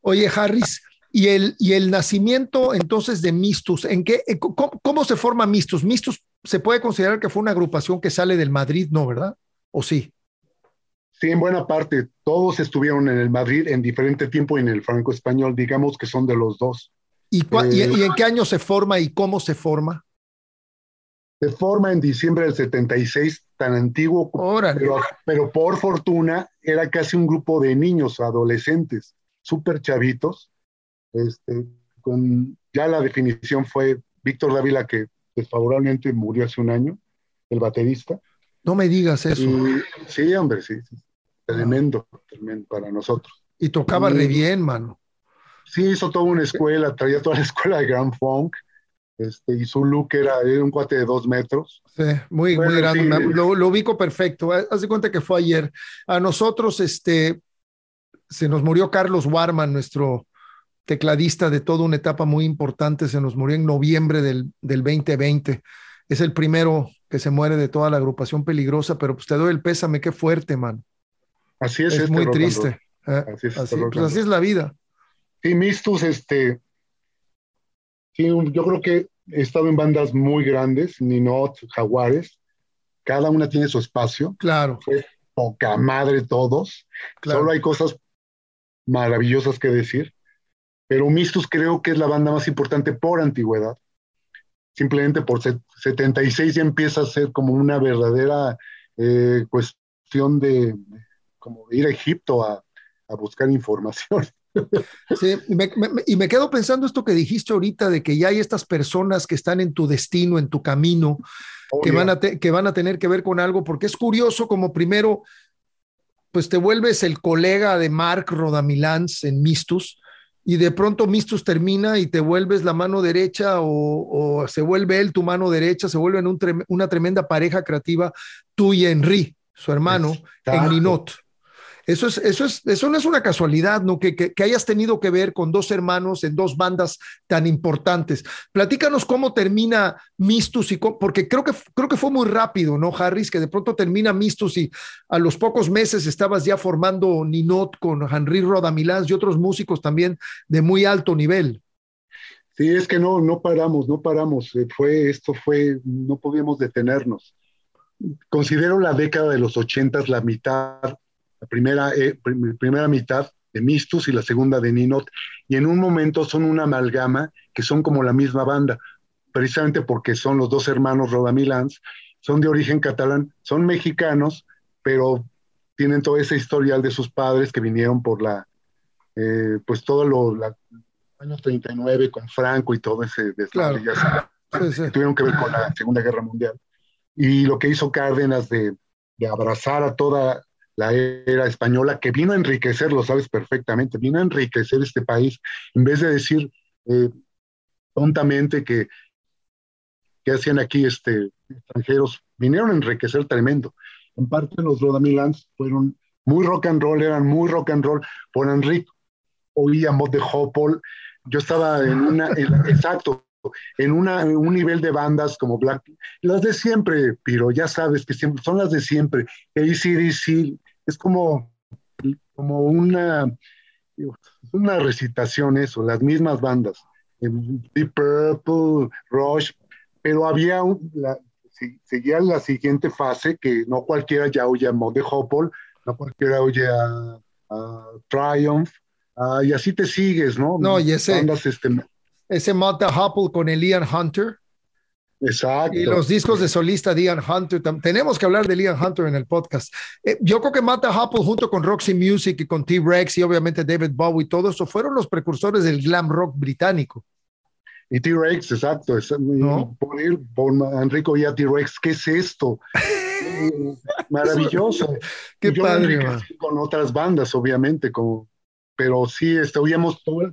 Oye, Harris, ¿y el, y el nacimiento entonces de Mistus? ¿En qué, eh, cómo, se forma Mistus? Mistus se puede considerar que fue una agrupación que sale del Madrid, ¿no? ¿Verdad? ¿O sí? Sí, en buena parte. Todos estuvieron en el Madrid en diferente tiempo y en el franco-español, digamos que son de los dos. ¿Y, ¿Y, en eh, qué año se forma y cómo se forma? Se forma en diciembre del 76, tan antiguo, pero, pero, por fortuna era casi un grupo de niños, adolescentes, súper chavitos. Este, con, ya la definición fue Víctor Dávila, que desfavorablemente murió hace un año, el baterista. No me digas eso. sí, hombre, sí, Tremendo, tremendo para nosotros. Y tocaba re bien, mano. Sí, hizo toda una escuela, traía toda la escuela de Grand Funk este, y su look era, un cuate de dos metros. Sí, muy, muy grande. Lo, ubico perfecto. Haz de cuenta que fue ayer. A nosotros, este, se nos murió Carlos Warman, nuestro tecladista de toda una etapa muy importante. Se nos murió en noviembre del, del 2020. Es el primero que se muere de toda la agrupación peligrosa, pero pues te doy el pésame, qué fuerte, man. Así es. Es muy triste. Eh, así, es, así, pues así es la vida. Sí, Mistus, este, sí, yo creo que he estado en bandas muy grandes, Ninot, Jaguares, cada una tiene su espacio. Claro. Fue poca madre todos. Solo hay cosas maravillosas que decir. Pero Mistus creo que es la banda más importante por antigüedad. Simplemente por 76 ya empieza a ser como una verdadera eh, cuestión de, como ir a Egipto a, a buscar información. Sí, y me quedo pensando esto que dijiste ahorita de que ya hay estas personas que están en tu destino, en tu camino, oh, que, van a que van a tener que ver con algo, porque es curioso como primero, pues te vuelves el colega de Mark Rodamilans en Mistus, y de pronto Mistus termina y te vuelves la mano derecha o, se vuelve él tu mano derecha, se vuelven una tremenda pareja creativa, tú y Henry, su hermano, en Ninot. Eso, es, eso, es, eso no es una casualidad, ¿no? Que, que, hayas tenido que ver con dos hermanos en dos bandas tan importantes. Platícanos cómo termina Mistus y porque creo que, creo que fue muy rápido, ¿no, Harris? Que de pronto termina Mistus y a los pocos meses estabas ya formando Ninot con Henry Rodamilans y otros músicos también de muy alto nivel. Sí, es que no, no paramos, no paramos. Eh, fue, esto fue, no podíamos detenernos. Considero la década de los ochentas la mitad la primera, eh, primera mitad de Mistus y la segunda de Ninot, y en un momento son una amalgama que son como la misma banda, precisamente porque son los dos hermanos Rodamilans, son de origen catalán, son mexicanos, pero tienen toda esa historial de sus padres que vinieron por la, eh, pues todo lo, la, años 39 con Franco y todo ese claro. tuvieron que ver con la Segunda Guerra Mundial. Y lo que hizo Cárdenas de, de abrazar a toda la era española, que vino a enriquecer, lo sabes perfectamente, vino a enriquecer este país, en vez de decir eh, tontamente que, que hacían aquí este, extranjeros, vinieron a enriquecer tremendo. En parte los Rodamilans fueron muy rock and roll, eran muy rock and roll, por Enrique oía mod de Hopple, yo estaba en una, exacto, en, una, un nivel de bandas como Black, las de siempre, pero ya sabes que siempre son las de siempre, ACDC, es como, como una, una recitación eso, las mismas bandas, Deep Purple, Rush, pero había un, la, seguía la siguiente fase que no cualquiera ya oye a Mode Hopple, no cualquiera oye a, Triumph, y así te sigues, ¿no? No, y ese, este, ese Mode Hopple con Elian Hunter, Exacto. Y los discos de solista de Ian Hunter. Tenemos que hablar de Ian Hunter en el podcast. Eh, yo creo que Mata Happle junto con Roxy Music y con T-Rex y obviamente David Bowie y todo eso fueron los precursores del glam rock británico. Y T-Rex, exacto. Por, ir, por Enrico y a T-Rex, ¿qué es esto? Maravilloso. Qué padre. Con otras bandas, obviamente, como, pero sí, este, oíamos todo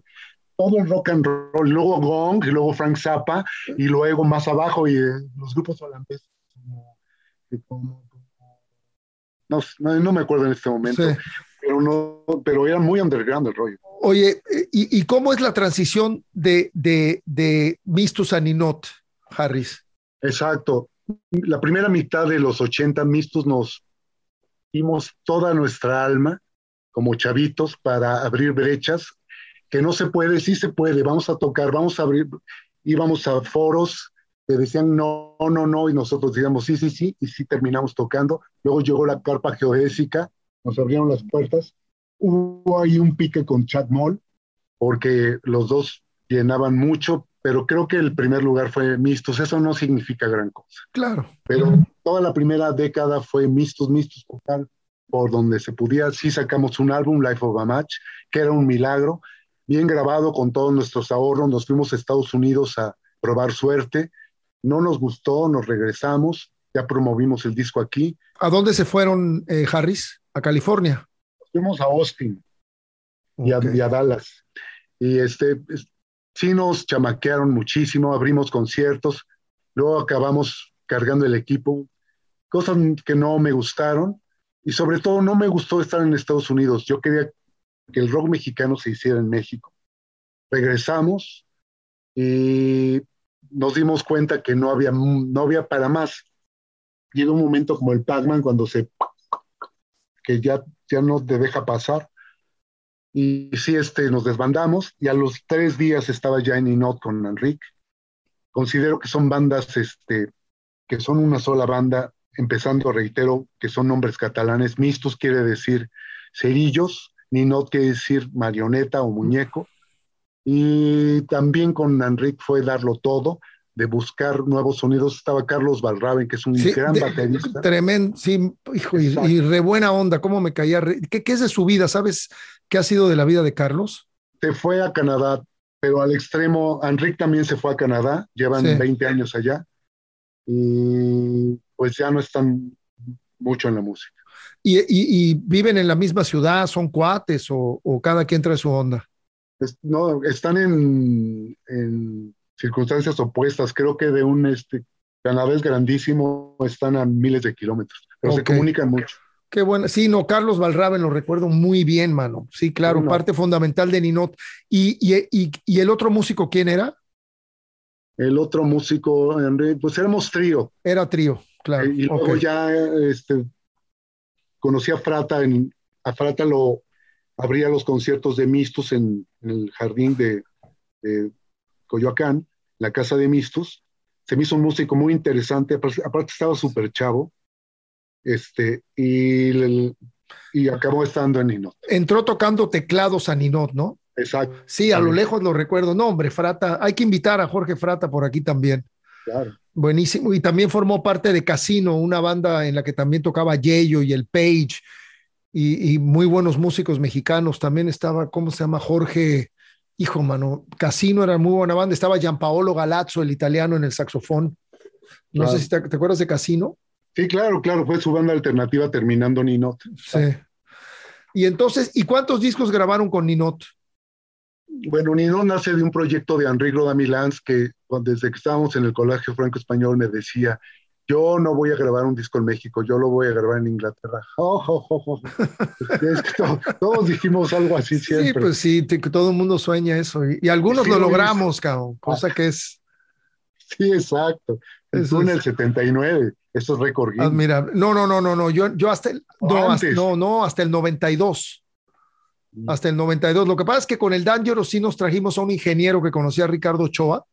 todo el rock and roll, luego Gong, y luego Frank Zappa, y luego más abajo y eh, los grupos holandeses no, no, me acuerdo en este momento, pero no, pero era muy underground el rollo. Oye, ¿y, y cómo es la transición de, de, de Mistus a Ninot, Harris? Exacto. La primera mitad de los 80 Mistus nos dimos toda nuestra alma como chavitos para abrir brechas que no se puede, sí se puede, vamos a tocar, vamos a abrir, íbamos a foros que decían no, no, no, y nosotros decíamos sí, sí, sí, y sí terminamos tocando. Luego llegó la carpa geodésica, nos abrieron las puertas. Hubo ahí un pique con Chad Moll, porque los dos llenaban mucho, pero creo que el primer lugar fue Mistos, eso no significa gran cosa. Claro. Pero toda la primera década fue Mistos, Mistos total, por donde se podía. Sí sacamos un álbum, Life of a Match, que era un milagro bien grabado con todos nuestros ahorros, nos fuimos a Estados Unidos a probar suerte, no nos gustó, nos regresamos, ya promovimos el disco aquí. ¿A dónde se fueron, eh, Harris? ¿A California? Fuimos a Austin y, a, Dallas. Y este, sí nos chamaquearon muchísimo, abrimos conciertos, luego acabamos cargando el equipo, cosas que no me gustaron y sobre todo no me gustó estar en Estados Unidos. Yo quería que el rock mexicano se hiciera en México. Regresamos y nos dimos cuenta que no había, no había para más. Llega un momento como el Pac-Man cuando se que ya, ya no te deja pasar. Y sí, este, nos desbandamos y a los tres días estaba ya en Inot con Enrique. Considero que son bandas este, que son una sola banda, empezando, reitero, que son nombres catalanes. Mistus quiere decir cerillos, Ninot quiere decir marioneta o muñeco. Y también con Enrique fue darlo todo, de buscar nuevos sonidos. Estaba Carlos Valraven, que es un gran baterista. Tremendo, sí, hijo, y, re buena onda, cómo me caía. ¿Qué, ¿Qué, es de su vida? ¿Sabes qué ha sido de la vida de Carlos? Se fue a Canadá, pero al extremo, Enrique también se fue a Canadá, llevan 20 años allá, y pues ya no están mucho en la música. ¿Y, viven en la misma ciudad? ¿Son cuates o, o cada quien trae su onda? no, están en, en, circunstancias opuestas. Creo que de un este, Canadá es grandísimo, están a miles de kilómetros, pero se comunican mucho. Qué bueno. Sí, no, Carlos Valraven lo recuerdo muy bien, mano. Sí, claro, parte fundamental de Ninot. ¿Y, y, y, el otro músico quién era? El otro músico, pues éramos trío. Era trío, claro. y luego ya este, conocí a Frata, en, a Frata lo abría los conciertos de Mistus en, el jardín de, Coyoacán, la casa de Mistus. Se me hizo un músico muy interesante, aparte estaba súper chavo, este, y, y acabó estando en Ninot. Entró tocando teclados a Ninot, ¿no? Exacto. Sí, a lo lejos lo recuerdo. No, hombre, Frata, hay que invitar a Jorge Frata por aquí también. Claro. Buenísimo. Y también formó parte de Casino, una banda en la que también tocaba Yeyo y el Page y, muy buenos músicos mexicanos. También estaba, ¿cómo se llama? Jorge, hijo, mano, Casino era muy buena banda. Estaba Gianpaolo Galazzo, el italiano, en el saxofón. No sé si te, acuerdas de Casino. Sí, claro, claro, fue su banda alternativa terminando Ninot. Sí. Y entonces, ¿y cuántos discos grabaron con Ninot? Bueno, Ninot nace de un proyecto de Enrique Rodamilans que desde que estábamos en el Colegio Franco Español me decía, yo no voy a grabar un disco en México, yo lo voy a grabar en Inglaterra. todos dijimos algo así siempre. Sí, pues sí, todo el mundo sueña eso. Y, algunos lo logramos, cabrón, cosa que es... Sí, exacto. Eso en el 79, eso es récord. Mira, no, no, no, no, no, yo, yo hasta el, no, hasta, no, no, hasta el 92. Mm. Hasta el 92. Lo que pasa es que con el Dangerous sí nos trajimos a un ingeniero que conocía a Ricardo Ochoa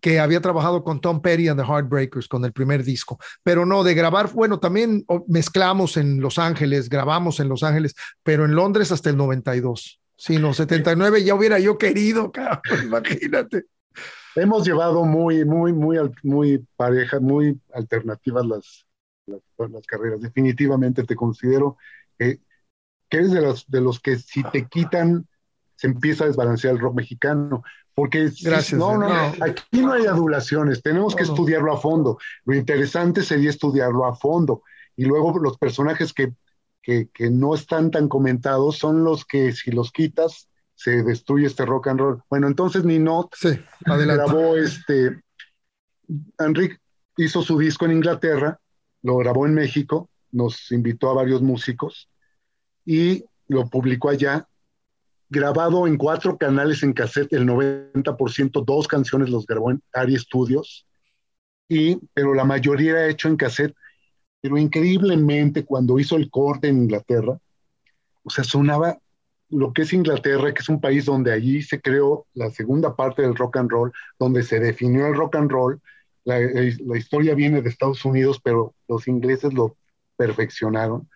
que había trabajado con Tom Petty and the Heartbreakers con el primer disco, pero no de grabar, bueno, también mezclamos en Los Ángeles, grabamos en Los Ángeles, pero en Londres hasta el 92. Sí, no, 79 ya hubiera yo querido, cabrón, imagínate. Hemos llevado muy, muy, muy, muy pareja, muy alternativas las, las, carreras. Definitivamente te considero que eres de los, de los que si te quitan se empieza a desbalancear el rock mexicano. Porque Gracias, no, no, aquí no hay adulaciones, tenemos que estudiarlo a fondo. Lo interesante sería estudiarlo a fondo. Y luego los personajes que, que, no están tan comentados son los que si los quitas se destruye este rock and roll. Bueno, entonces Ninot sí, grabó este, Enrique hizo su disco en Inglaterra, lo grabó en México, nos invitó a varios músicos y lo publicó allá grabado en cuatro canales en cassette, el 90%, dos canciones los grabó en Ari Studios, y, pero la mayoría era hecho en cassette. Pero increíblemente, cuando hizo el corte en Inglaterra, o sea, sonaba lo que es Inglaterra, que es un país donde allí se creó la segunda parte del rock and roll, donde se definió el rock and roll. La, la historia viene de Estados Unidos, pero los ingleses lo perfeccionaron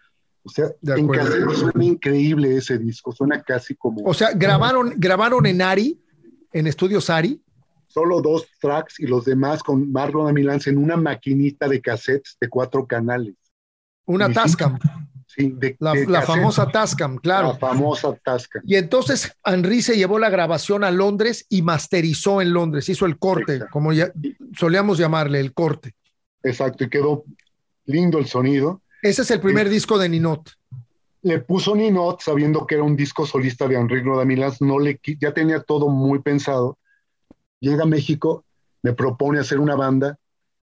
o sea, en cassette suena increíble ese disco, suena casi como. O sea, grabaron, grabaron en Ari, en estudios Ari. Solo dos tracks y los demás con Marlon Amilance en una maquinita de cassettes de cuatro canales. Una Tascam. Sí, de, la, famosa Tascam, claro. La famosa Tascam. Y entonces Henry se llevó la grabación a Londres y masterizó en Londres, hizo el corte, como ya solíamos llamarle, el corte. Exacto, y quedó lindo el sonido. Ese es el primer disco de Ninot. Le puso Ninot sabiendo que era un disco solista de Enrique Rodamilans, no le, ya tenía todo muy pensado. Llega a México, me propone hacer una banda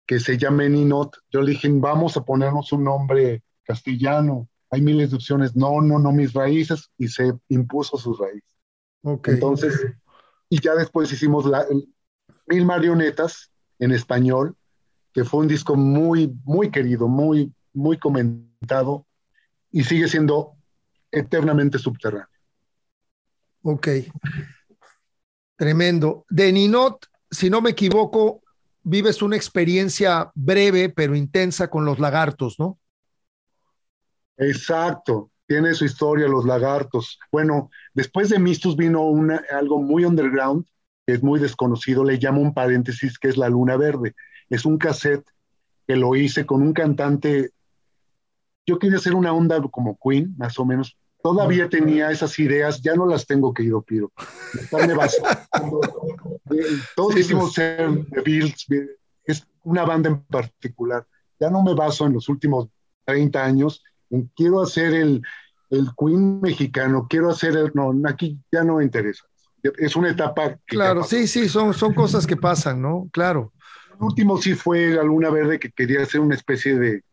que se llame Ninot. Yo le dije, vamos a ponernos un nombre castellano. Hay miles de opciones. No, no, no, mis raíces. Y se impuso sus raíces. Okay. Entonces, y ya después hicimos la, Mil Marionetas en español, que fue un disco muy, muy querido, muy, muy comentado y sigue siendo eternamente subterráneo. Ok. Tremendo. De Ninot, si no me equivoco, vives una experiencia breve pero intensa con los lagartos, ¿no? Exacto, tiene su historia los lagartos. Bueno, después de Mistus vino una, algo muy underground, que es muy desconocido, le llamo un paréntesis, que es La Luna Verde. Es un cassette que lo hice con un cantante, yo quería hacer una onda como Queen, más o menos, Todavía tenía esas ideas, ya no las tengo, querido Piro. Todos quisimos ser The Beatles, es una banda en particular. Ya no me baso en los últimos 30 años en quiero hacer el, el Queen mexicano, quiero hacer el. No, aquí ya no me interesa. Es una etapa. claro, sí, sí, son, son cosas que pasan, ¿no? Claro. El último sí fue La Luna Verde, que quería hacer una especie de.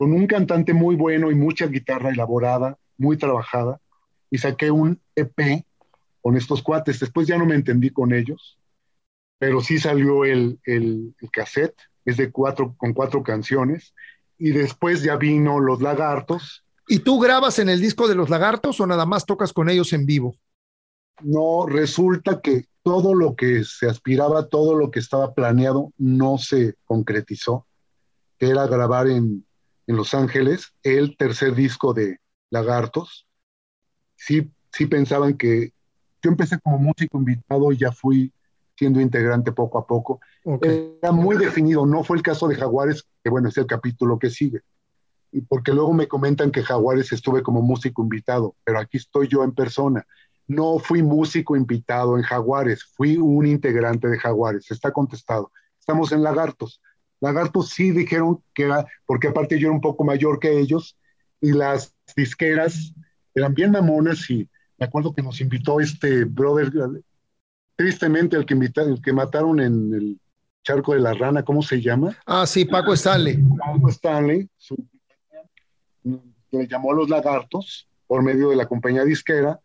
Con un cantante muy bueno y mucha guitarra elaborada muy trabajada, y saqué un EP con estos cuates. Después ya no me entendí con ellos, pero sí salió el, el, cassette, es de cuatro, con cuatro canciones, y después ya vino Los Lagartos. ¿Y tú grabas en el disco de Los Lagartos o nada más tocas con ellos en vivo? No, resulta que todo lo que se aspiraba, todo lo que estaba planeado, no se concretizó, que era grabar en, en Los Ángeles el tercer disco de, lagartos, sí, sí pensaban que yo empecé como músico invitado y ya fui siendo integrante poco a poco. Era muy definido, no fue el caso de Jaguares, que bueno, es el capítulo que sigue. Y porque luego me comentan que Jaguares estuve como músico invitado, pero aquí estoy yo en persona. No fui músico invitado en Jaguares, fui un integrante de Jaguares, está contestado. Estamos en Lagartos. Lagartos sí dijeron que era, porque aparte yo era un poco mayor que ellos, y las disqueras eran bien mamonas y me acuerdo que nos invitó este brother, tristemente el que, invitaron, el que mataron en el charco de la rana, ¿cómo se llama? Ah, sí, Paco Stanley. Paco Stanley, le llamó a los lagartos por medio de la compañía disquera,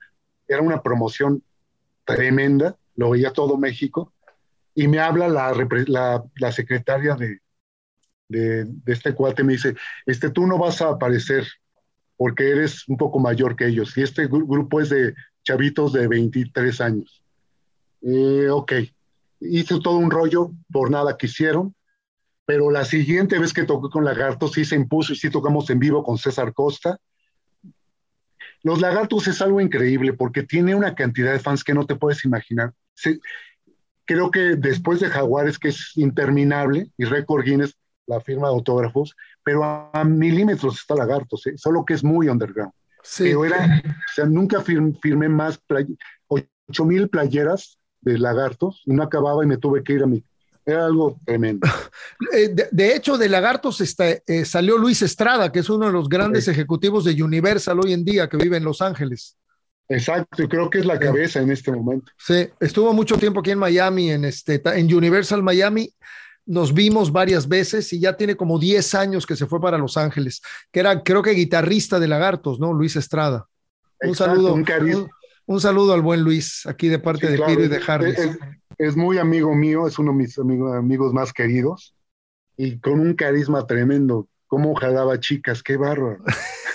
era una promoción tremenda, lo veía todo México, y me habla la, la, la secretaria de, de, de, este cuate, me dice, este, tú no vas a aparecer porque eres un poco mayor que ellos. Y este grupo es de chavitos de 23 años. Eh, ok, hice todo un rollo, por nada quisieron, pero la siguiente vez que toqué con Lagartos sí se impuso y sí tocamos en vivo con César Costa. Los Lagartos es algo increíble porque tiene una cantidad de fans que no te puedes imaginar. creo que después de Jaguares, que es interminable, y Record Guinness, la firma de autógrafos, pero a, milímetros está Lagartos, ¿eh? solo que es muy underground. Sí. Pero era, o sea, nunca firmé más, ocho mil playeras de Lagartos no acababa y me tuve que ir a mi era algo tremendo. Eh, de, hecho, de Lagartos está, eh, salió Luis Estrada, que es uno de los grandes ejecutivos de Universal hoy en día, que vive en Los Ángeles. Exacto, y creo que es la cabeza en este momento. Sí, estuvo mucho tiempo aquí en Miami, en, este, en Universal Miami, nos vimos varias veces y ya tiene como 10 años que se fue para Los Ángeles, que era creo que guitarrista de Lagartos, ¿no? Luis Estrada. Un saludo. Un, saludo al buen Luis, aquí de parte de Piro y de Harry. Es, muy amigo mío, es uno de mis amigos, más queridos y con un carisma tremendo. Cómo jalaba chicas, qué bárbaro.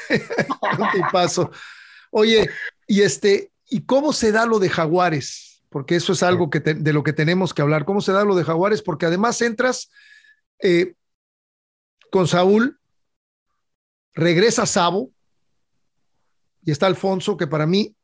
paso. Oye, y este, ¿y cómo se da lo de Jaguares? Porque eso es algo que de lo que tenemos que hablar. ¿Cómo se da lo de Jaguares? Porque además entras eh, con Saúl, regresa Sabo y está Alfonso, que para mí,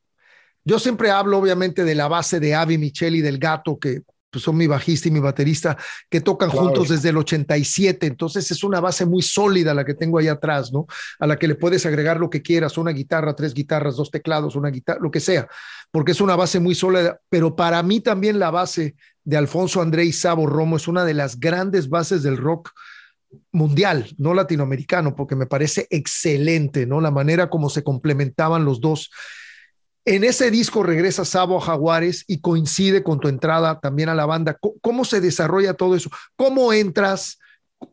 yo siempre hablo obviamente de la base de Avi Micheli, del gato, que pues, son mi bajista y mi baterista, que tocan juntos desde el 87. Entonces es una base muy sólida la que tengo ahí atrás, ¿no? A la que le puedes agregar lo que quieras, una guitarra, tres guitarras, dos teclados, una guitarra, lo que sea, porque es una base muy sólida. Pero para mí también la base de Alfonso André y Sabo Romo es una de las grandes bases del rock mundial, no latinoamericano, porque me parece excelente, ¿no? La manera como se complementaban los dos. En ese disco regresa Sabo a Jaguares y coincide con tu entrada también a la banda. ¿Cómo se desarrolla todo eso? ¿Cómo entras?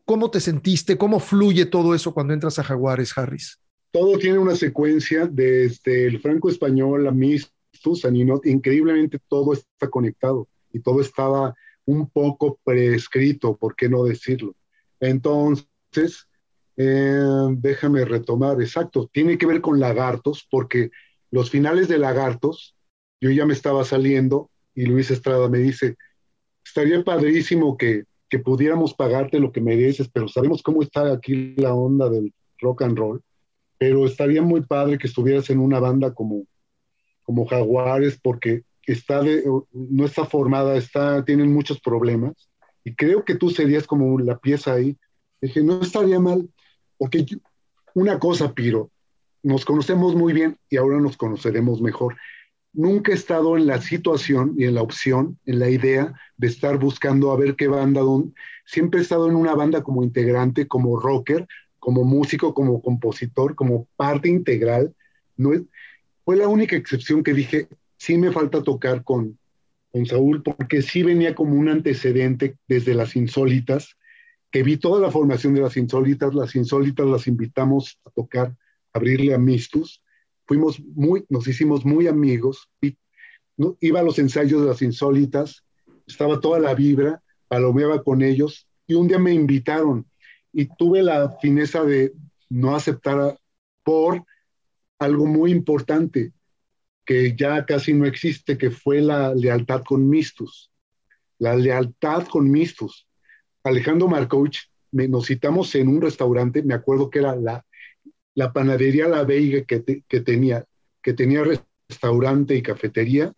¿Cómo te sentiste? ¿Cómo fluye todo eso cuando entras a Jaguares, Harris? Todo tiene una secuencia desde el franco español a Mistus, a Ninot. Increíblemente todo está conectado y todo estaba un poco prescrito, ¿por qué no decirlo? Entonces, eh, déjame retomar, exacto, tiene que ver con lagartos, porque los finales de Lagartos, yo ya me estaba saliendo y Luis Estrada me dice, estaría padrísimo que, que pudiéramos pagarte lo que mereces, pero sabemos cómo está aquí la onda del rock and roll, pero estaría muy padre que estuvieras en una banda como, como Jaguares porque está de, no está formada, está, tienen muchos problemas y creo que tú serías como la pieza ahí. Dije, no estaría mal, porque una cosa, Piro, nos conocemos muy bien y ahora nos conoceremos mejor. Nunca he estado en la situación y en la opción, en la idea de estar buscando a ver qué banda, siempre he estado en una banda como integrante, como rocker, como músico, como compositor, como parte integral. No fue la única excepción que dije, sí me falta tocar con, con Saúl, porque sí venía como un antecedente desde las insólitas, que vi toda la formación de las insólitas, las insólitas las invitamos a tocar, abrirle a Mistus, fuimos muy, nos hicimos muy amigos, y, iba a los ensayos de las insólitas, estaba toda la vibra, palomeaba con ellos, y un día me invitaron, y tuve la fineza de no aceptar por algo muy importante, que ya casi no existe, que fue la lealtad con Mistus. La lealtad con Mistus. Alejandro Markovich, nos citamos en un restaurante, me acuerdo que era la, la panadería La Veiga que, que, tenía, que tenía restaurante y cafetería.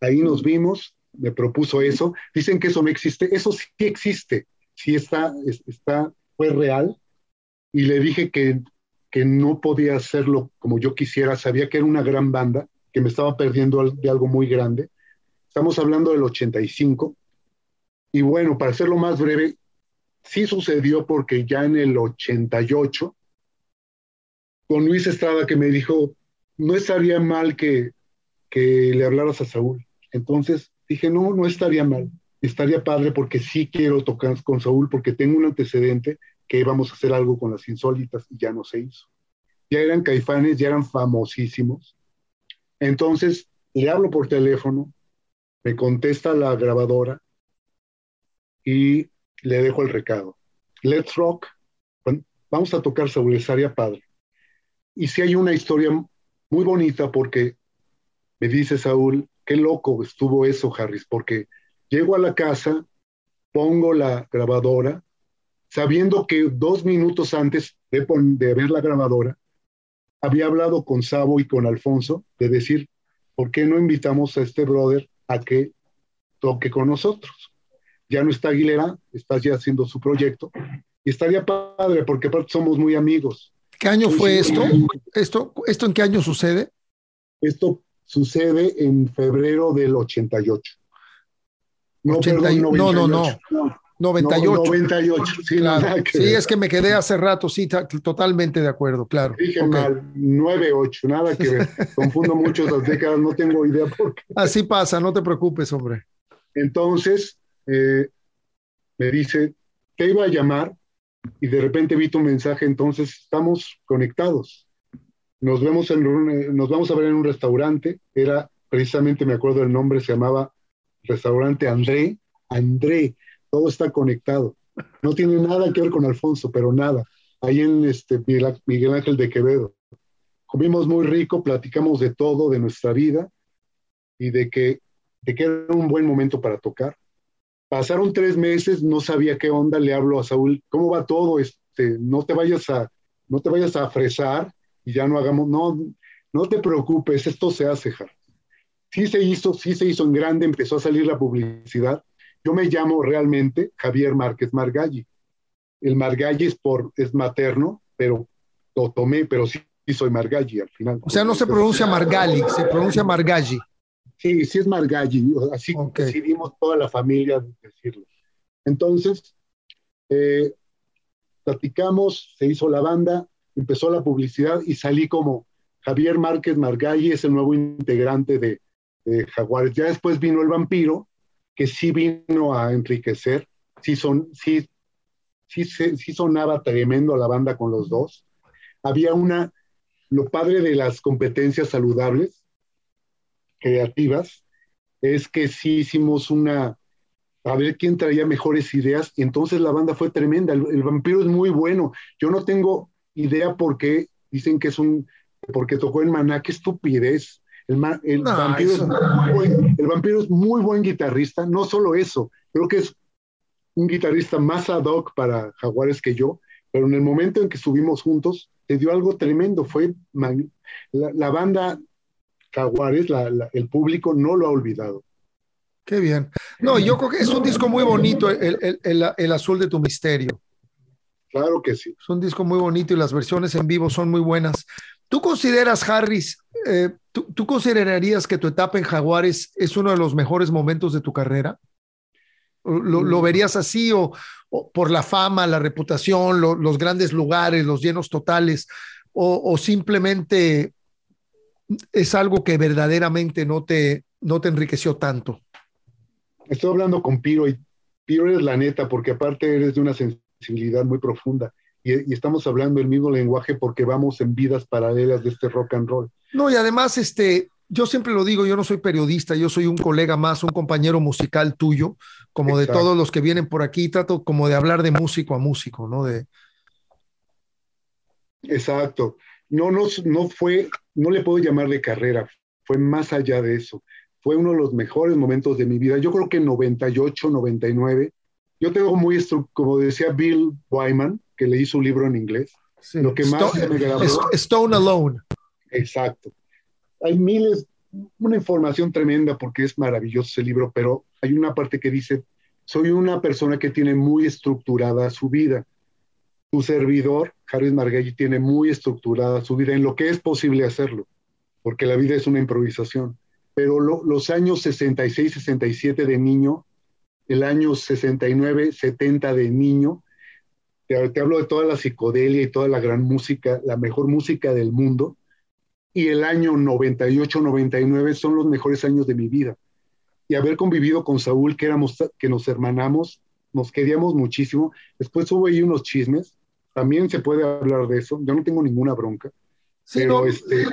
Ahí nos vimos, me propuso eso. Dicen que eso no existe. Eso sí existe, sí está, está, fue real. Y le dije que, que no podía hacerlo como yo quisiera. Sabía que era una gran banda que me estaba perdiendo de algo muy grande. Estamos hablando del 85. Y bueno, para hacerlo más breve, sí sucedió porque ya en el 88, con Luis Estrada que me dijo, no estaría mal que, que le hablaras a Saúl. Entonces dije, no, no estaría mal. Estaría padre porque sí quiero tocar con Saúl porque tengo un antecedente que íbamos a hacer algo con las insólitas y ya no se hizo. Ya eran caifanes, ya eran famosísimos. Entonces le hablo por teléfono, me contesta la grabadora y le dejo el recado. Let's rock. Vamos a tocar sobre Saria Padre. Y si hay una historia muy bonita porque me dice Saúl, qué loco estuvo eso, Harris, porque llego a la casa, pongo la grabadora, sabiendo que dos minutos antes de, de ver la grabadora, había hablado con Sabo y con Alfonso de decir, ¿por qué no invitamos a este brother a que toque con nosotros? Ya no está Aguilera, está ya haciendo su proyecto y estaría padre porque somos muy amigos. ¿Qué año fue esto? esto? ¿Esto en qué año sucede? Esto sucede en febrero del 88. No, no, no, no. 98. 98, sí, sí, es que me quedé hace rato, sí, totalmente de acuerdo, claro. Dije mal, 98, nada que ver. Confundo mucho las décadas, no tengo idea por qué. Así pasa, no te preocupes, hombre. Entonces, eh, me dice, te iba a llamar y de repente vi tu mensaje, entonces estamos conectados. Nos, vemos en, nos vamos a ver en un restaurante, era precisamente, me acuerdo el nombre, se llamaba Restaurante André, André, todo está conectado. No tiene nada que ver con Alfonso, pero nada. Ahí en este Miguel Ángel de Quevedo. Comimos muy rico, platicamos de todo, de nuestra vida y de que, de que era un buen momento para tocar. Pasaron tres meses, no sabía qué onda, le hablo a Saúl, ¿cómo va todo? Este, no te vayas a, no te vayas a fresar y ya no hagamos, no, no te preocupes, esto se hace, Sí se hizo, sí se hizo en grande, empezó a salir la publicidad yo me llamo realmente Javier Márquez Margalli. El Margalli es, por, es materno, pero lo tomé, pero sí, soy Margalli al final. O sea, no se pronuncia Margalli, se pronuncia Margalli. Sí, sí es Margalli, así decidimos toda la familia decirlo. Entonces, eh, platicamos, se hizo la banda, empezó la publicidad y salí como Javier Márquez Margalli es el nuevo integrante de, de Jaguares. Ya después vino el vampiro que sí vino a enriquecer, sí, son, sí, sí, sí sonaba tremendo la banda con los dos. Había una, lo padre de las competencias saludables, creativas, es que sí hicimos una, a ver quién traía mejores ideas, y entonces la banda fue tremenda. El, vampiro es muy bueno. Yo no tengo idea por qué dicen que es un, porque tocó en Maná, qué estupidez. El, vampiro es muy buen, el vampiro es muy buen guitarrista, no solo eso, creo que es un guitarrista más ad hoc para Jaguares que yo, pero en el momento en que estuvimos juntos, te dio algo tremendo, fue la, banda Jaguares, el público no lo ha olvidado. Qué bien. No, yo creo que es un disco muy bonito, el, azul de tu misterio. Claro que sí. Es un disco muy bonito y las versiones en vivo son muy buenas. ¿Tú consideras, Harris, eh, ¿tú, considerarías que tu etapa en Jaguares es uno de los mejores momentos de tu carrera? ¿Lo, mm. verías así o, por la fama, la reputación, los grandes lugares, los llenos totales, o, simplemente es algo que verdaderamente no te, no te enriqueció tanto? Estoy hablando con Piro y Piro eres la neta porque aparte eres de una sensibilidad muy profunda y, estamos hablando el mismo lenguaje porque vamos en vidas paralelas de este rock and roll. No, y además, este, yo siempre lo digo, yo no soy periodista, yo soy un colega más, un compañero musical tuyo, como de todos los que vienen por aquí, trato como de hablar de músico a músico, ¿no? De... Exacto. No, no, no fue, no le puedo llamar de carrera, fue más allá de eso fue uno de los mejores momentos de mi vida. Yo creo que en 98, 99, yo tengo muy, como decía Bill Wyman, que le hizo un libro en inglés, lo que más Stone, me grabó. Stone Alone. Exacto. Hay miles, una información tremenda porque es maravilloso ese libro, pero hay una parte que dice, soy una persona que tiene muy estructurada su vida. Tu servidor, Harris Margelli, tiene muy estructurada su vida en lo que es posible hacerlo, porque la vida es una improvisación pero los años 66, 67 de niño, el año 69, 70 de niño, te, hablo de toda la psicodelia y toda la gran música, la mejor música del mundo, y el año 98, 99 son los mejores años de mi vida. Y haber convivido con Saúl, que, éramos, que nos hermanamos, nos queríamos muchísimo. Después hubo ahí unos chismes, también se puede hablar de eso, yo no tengo ninguna bronca. Sí, no, este,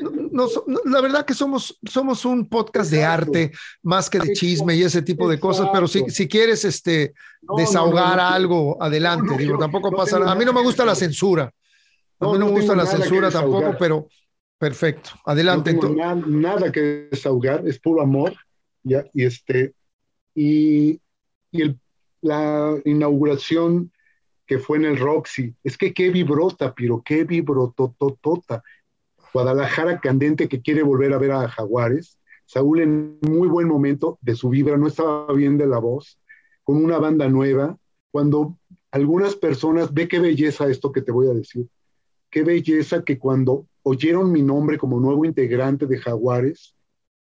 la verdad que somos, somos un podcast de arte más que de chisme y ese tipo de cosas, pero si, si quieres este, desahogar algo, adelante, digo, tampoco pasa nada. A mí no me gusta la censura, a mí no, me gusta la censura tampoco, pero perfecto, adelante. Nada, nada, que desahogar, es puro amor, ¿ya? y este, y, y el, la inauguración que fue en el Roxy, es que qué vibrota, pero qué vibrotototota. Guadalajara candente que quiere volver a ver a Jaguares. Saúl en muy buen momento de su vibra, no estaba bien de la voz, con una banda nueva. Cuando algunas personas, ve qué belleza esto que te voy a decir, qué belleza que cuando oyeron mi nombre como nuevo integrante de Jaguares,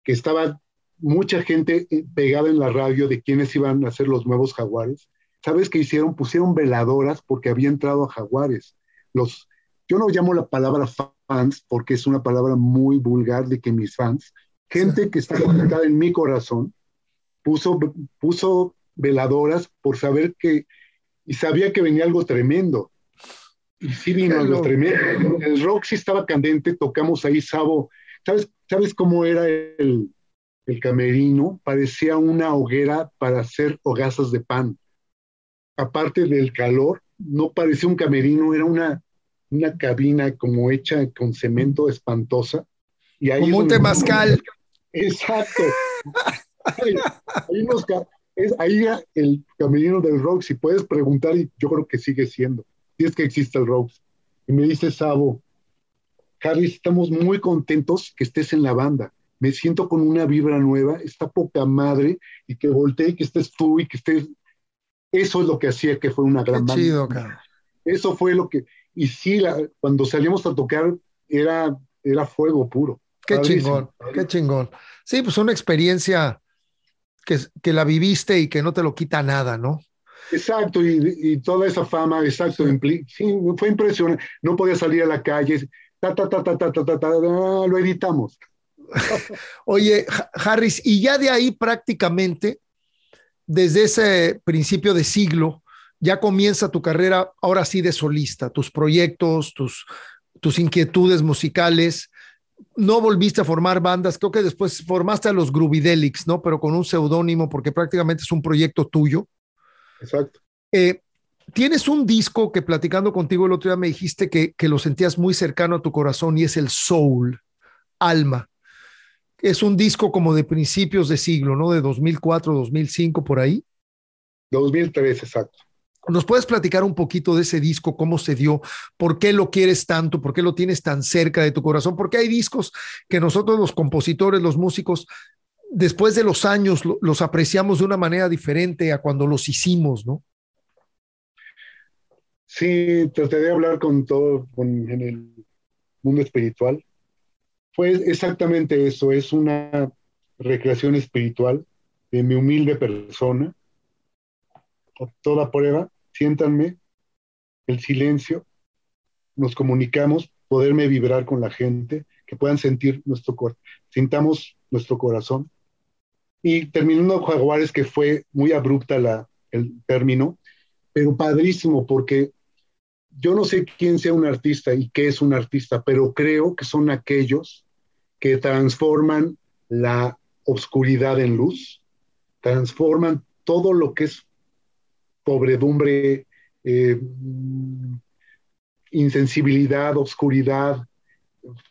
que estaba mucha gente eh, pegada en la radio de quiénes iban a ser los nuevos Jaguares, ¿sabes qué hicieron? Pusieron veladoras porque había entrado a Jaguares. Los, yo no llamo la palabra fans porque es una palabra muy vulgar de que mis fans, gente que está conectada en mi corazón, puso, puso veladoras por saber que, y sabía que venía algo tremendo. Y sí vino algo tremendo. El rock sí estaba candente, tocamos ahí Sabo. ¿Sabes, ¿sabes cómo era el, el camerino? Parecía una hoguera para hacer hogazas de pan. Aparte del calor, no parecía un camerino, era una, una cabina como hecha con cemento espantosa. Y ahí como un temazcal. Exacto. ahí, ahí, el camerino del rock, si puedes preguntar, y yo creo que sigue siendo, si es que existe el rock. Y me dice Sabo, Harry, estamos muy contentos que estés en la banda. Me siento con una vibra nueva, está poca madre, y que voltee que estés tú y que estés. Eso es lo que hacía que fue una gran banda. Eso fue lo que y sí, cuando salimos a tocar era, era fuego puro. Qué chingón, qué chingón. Sí, pues una experiencia que, que, la viviste y que no te lo quita nada, ¿no? Exacto, y, toda esa fama, exacto, sí. fue impresionante. No podía salir a la calle, ta, ta, ta, ta, ta, ta, ta, lo editamos. Oye, Harris, y ya de ahí prácticamente, desde ese principio de siglo, ya comienza tu carrera ahora sí de solista, tus proyectos, tus, tus inquietudes musicales. No volviste a formar bandas, creo que después formaste a los Grubidelics, ¿no? Pero con un seudónimo porque prácticamente es un proyecto tuyo. Exacto. Eh, tienes un disco que platicando contigo el otro día me dijiste que, que lo sentías muy cercano a tu corazón y es el Soul, Alma. Es un disco como de principios de siglo, ¿no? De 2004, 2005, por ahí. 2003, exacto. ¿Nos puedes platicar un poquito de ese disco, cómo se dio, por qué lo quieres tanto, por qué lo tienes tan cerca de tu corazón? Porque hay discos que nosotros los compositores, los músicos, después de los años los apreciamos de una manera diferente a cuando los hicimos, ¿no? Sí, traté de hablar con todo, con, en el mundo espiritual. Fue exactamente eso, es una recreación espiritual de mi humilde persona toda prueba, siéntanme, el silencio, nos comunicamos, poderme vibrar con la gente, que puedan sentir nuestro corazón, sintamos nuestro corazón. Y terminando Jaguares, que fue muy abrupta la, el término, pero padrísimo, porque yo no sé quién sea un artista y qué es un artista, pero creo que son aquellos que transforman la oscuridad en luz, transforman todo lo que es pobredumbre, eh, insensibilidad, oscuridad,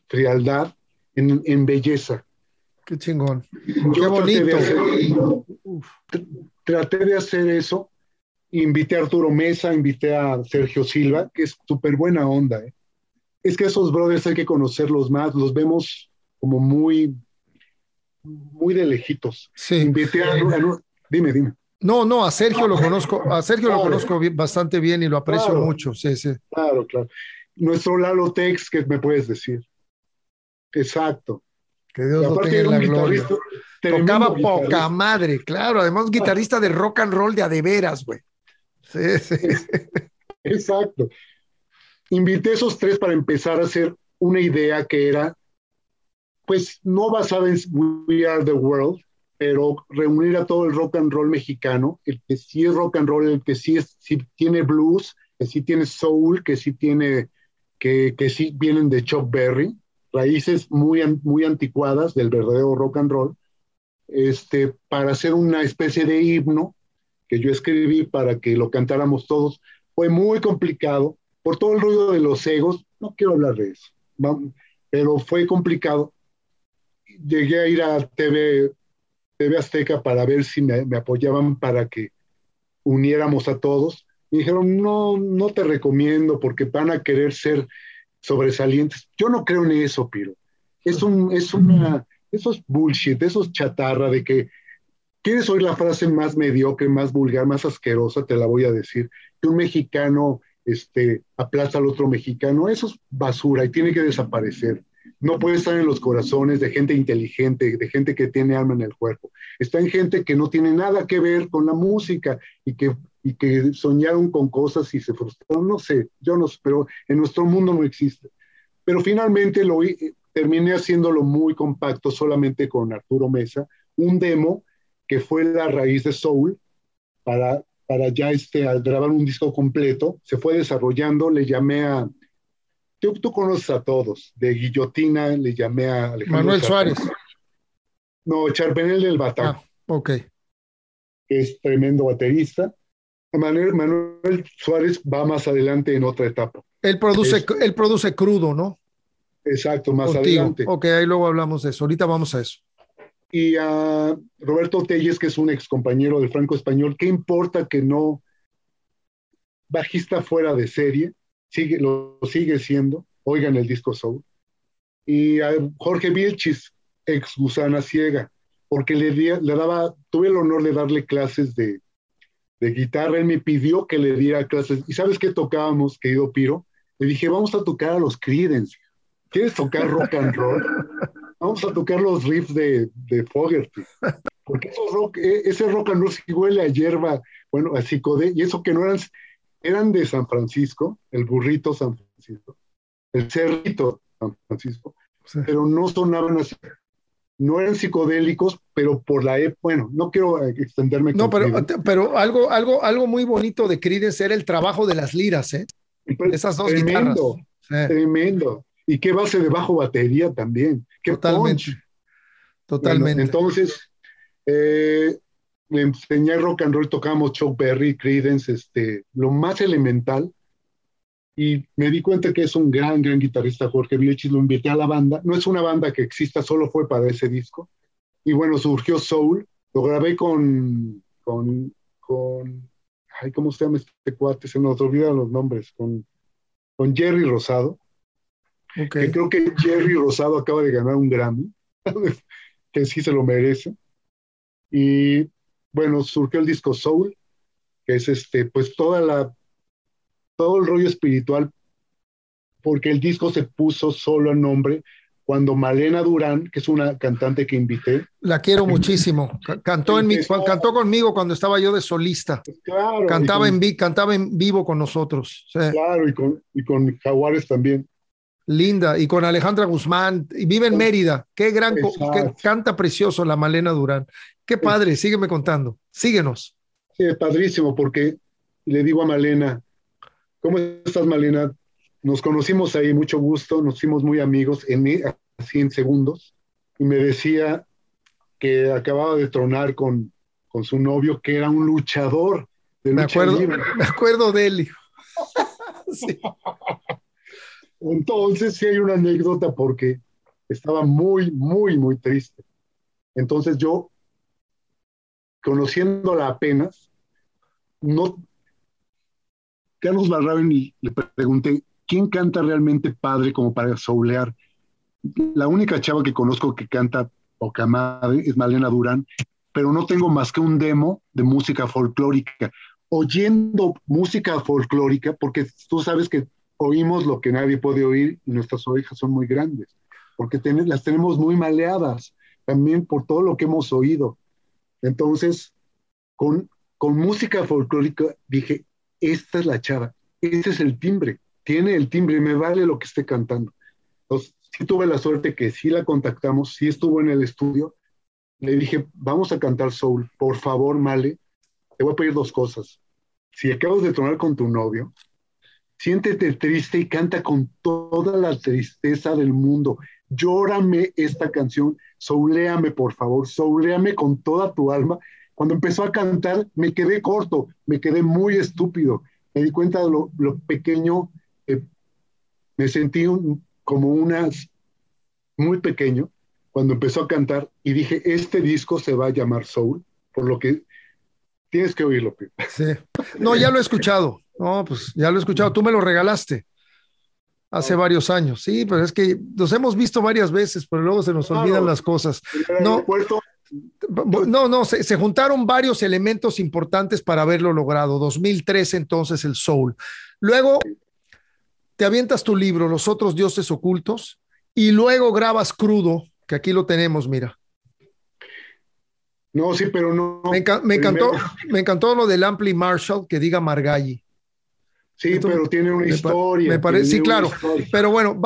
frialdad, en, belleza. Qué chingón. Qué bonito. Traté de, hacer, eso. Invité a Arturo Mesa, invité a Sergio Silva, que es súper buena onda. ¿eh? Es que esos brothers hay que conocerlos más, los vemos como muy, muy de lejitos. Sí. Invité a, dime, dime. No, no, a Sergio lo conozco, a Sergio lo conozco bastante bien y lo aprecio mucho, sí, sí. Claro, claro. Nuestro Lalo Tex, ¿qué me puedes decir? Exacto. Que Dios lo tenga en la gloria. Tocaba poca madre, claro. Además, guitarrista de rock and roll de adeveras, güey. Sí, sí. Exacto. Invité a esos tres para empezar a hacer una idea que era, pues, no basada en We Are the World, pero reunir a todo el rock and roll mexicano, el que sí es rock and roll, el que sí, es, tiene blues, que sí tiene soul, que sí tiene, que, que sí vienen de Chuck Berry, raíces muy, muy anticuadas del verdadero rock and roll, este, para hacer una especie de himno que yo escribí para que lo cantáramos todos. Fue muy complicado por todo el ruido de los egos, no quiero hablar de eso, pero fue complicado. Llegué a ir a TV TV Azteca para ver si me, apoyaban para que uniéramos a todos. Me dijeron, no, no te recomiendo porque van a querer ser sobresalientes. Yo no creo en eso, Piro. Es, un, es una, eso es bullshit, eso es chatarra de que quieres oír la frase más mediocre, más vulgar, más asquerosa, te la voy a decir, que un mexicano este, aplaza al otro mexicano, eso es basura y tiene que desaparecer no puede estar en los corazones de gente inteligente, de gente que tiene alma en el cuerpo. Está en gente que no tiene nada que ver con la música y que, y que soñaron con cosas y se frustraron. No sé, yo no sé, pero en nuestro mundo no existe. Pero finalmente lo terminé haciéndolo muy compacto solamente con Arturo Mesa, un demo que fue la raíz de Soul para, para ya este, grabar un disco completo. Se fue desarrollando, le llamé a Tú, conoces a todos. De Guillotina le llamé a Alejandro. Manuel Suárez. No, Charpenel del Batán. Ah, ok. es tremendo baterista. Manuel, Manuel, Suárez va más adelante en otra etapa. Él produce, él produce crudo, ¿no? Exacto, más adelante. Ok, ahí luego hablamos de eso. Ahorita vamos a eso. Y a Roberto Telles, que es un ex compañero del Franco Español, ¿qué importa que no bajista fuera de serie? sigue, lo sigue siendo, oigan el disco Soul. Y a Jorge Vilchis, ex gusana ciega, porque le, daba, tuve el honor de darle clases de, de guitarra, él me pidió que le diera clases. ¿Y sabes qué tocábamos, querido Piro? Le dije, vamos a tocar a los Creedence. ¿Quieres tocar rock and roll? Vamos a tocar los riffs de, de Fogerty. Porque rock, e, ese rock and roll sí huele a hierba, bueno, a psicodé, y eso que no eran, eran de San Francisco, el burrito San Francisco, el cerrito San Francisco, pero no sonaban así. No eran psicodélicos, pero por la época, bueno, no quiero extenderme. No, pero, pero algo, algo, algo muy bonito de Creedence era el trabajo de las liras, ¿eh? Pues, Esas dos tremendo, Tremendo. Y qué base de bajo batería también. Qué Totalmente. Totalmente. entonces, eh, le enseñé rock and roll, tocamos Chuck Berry, Creedence, este, lo más elemental. y me di cuenta que es un gran, gran guitarrista Jorge Vilchis, lo invité a la banda, no es una banda que exista, solo fue para ese disco, y bueno, surgió Soul, lo grabé con, con, con ay, ¿cómo se llama este cuate? Se nos olvidan los nombres, con, con Jerry Rosado, okay. que creo que Jerry Rosado acaba de ganar un Grammy, que sí se lo merece, y bueno, surgió el disco Soul, que es este, pues toda la todo el rollo espiritual, porque el disco se puso solo en nombre cuando Malena Durán, que es una cantante que invité. La quiero muchísimo. Cantó, en mi, cantó conmigo cuando estaba yo de solista. Pues claro. Cantaba, en, cantaba en vivo con nosotros. Claro, y con, y con Jaguares también. Linda, y con Alejandra Guzmán, y vive en Mérida. Qué gran, qué, canta precioso la Malena Durán. Qué padre, sígueme contando. Síguenos. Sí, padrísimo, porque le digo a Malena, ¿Cómo estás, Malena? Nos conocimos ahí, mucho gusto, nos hicimos muy amigos, en, así en segundos, y me decía que acababa de tronar con, con su novio, que era un luchador de me acuerdo, Me acuerdo de él. sí. Entonces, sí hay una anécdota porque estaba muy, muy, muy triste. Entonces yo, conociéndola apenas, no, Carlos Barraben le pregunté, ¿quién canta realmente padre como para soulear? La única chava que conozco que canta poca madre es Malena Durán, pero no tengo más que un demo de música folclórica. Oyendo música folclórica, porque tú sabes que oímos lo que nadie puede oír y nuestras orejas son muy grandes, porque las tenemos muy maleadas también por todo lo que hemos oído. Entonces, con, con música folclórica dije, esta es la chava, este es el timbre, tiene el timbre, me vale lo que esté cantando. Entonces, sí tuve la suerte que sí la contactamos, sí estuvo en el estudio, le dije, vamos a cantar soul, por favor, Male, te voy a pedir dos cosas. Si acabas de tronar con tu novio, siéntete triste y canta con toda la tristeza del mundo. Llórame esta canción, souléame, por favor, souléame con toda tu alma cuando empezó a cantar me quedé corto, me quedé muy estúpido. Me di cuenta de lo, pequeño, me sentí como una, muy pequeño cuando empezó a cantar y dije, este disco se va a llamar Soul, por lo que tienes que oírlo. Sí. No, ya lo he escuchado. No, pues ya lo he escuchado. Tú me lo regalaste hace varios años. Sí, pero es que nos hemos visto varias veces, pero luego se nos olvidan las cosas. No, no, no, se, juntaron varios elementos importantes para haberlo logrado. 2003 entonces el Soul. Luego te avientas tu libro, Los otros dioses ocultos, y luego grabas crudo, que aquí lo tenemos, mira. No, sí, pero no. Me, encantó, me encantó lo del Ampli Marshall que diga Margalli. Sí, pero tiene una historia. Me parece, sí, claro. Pero bueno,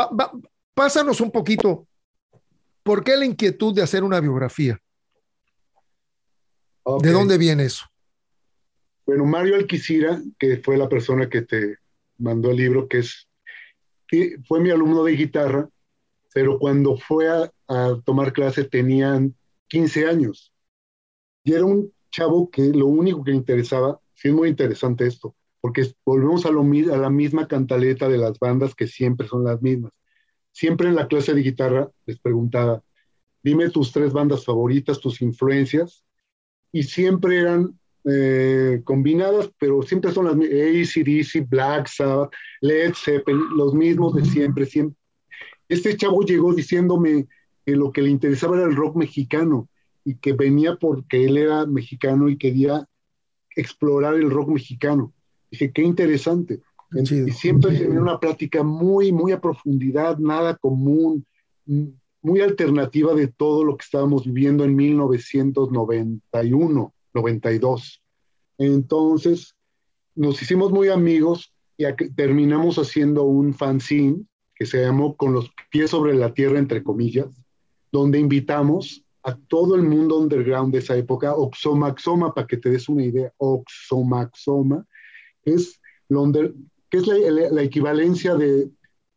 pásanos un poquito. ¿Por qué la inquietud de hacer una biografía? ¿De dónde viene eso? Bueno, Mario Alquicira, que fue la persona que te mandó el libro, que es que fue mi alumno de guitarra, pero cuando fue a, tomar clase tenían 15 años. Y era un chavo que lo único que le interesaba, sí es muy interesante esto, porque volvemos a, lo, a la misma cantaleta de las bandas que siempre son las mismas. Siempre en la clase de guitarra les preguntaba, dime tus tres bandas favoritas, tus influencias, y siempre eran eh, combinadas, pero siempre son las ACDC, Black Sabbath, Led Zeppelin, los mismos de siempre, siempre. Este chavo llegó diciéndome que lo que le interesaba era el rock mexicano y que venía porque él era mexicano y quería explorar el rock mexicano. Dije, qué interesante. Y siempre tenía una plática muy, muy a profundidad, nada común, muy alternativa de todo lo que estábamos viviendo en 1991, 92. Entonces, nos hicimos muy amigos y terminamos haciendo un fanzine que se llamó Con los pies sobre la tierra, entre comillas, donde invitamos a todo el mundo underground de esa época, Oxomaxoma, para que te des una idea, Oxomaxoma, es, que es la equivalencia de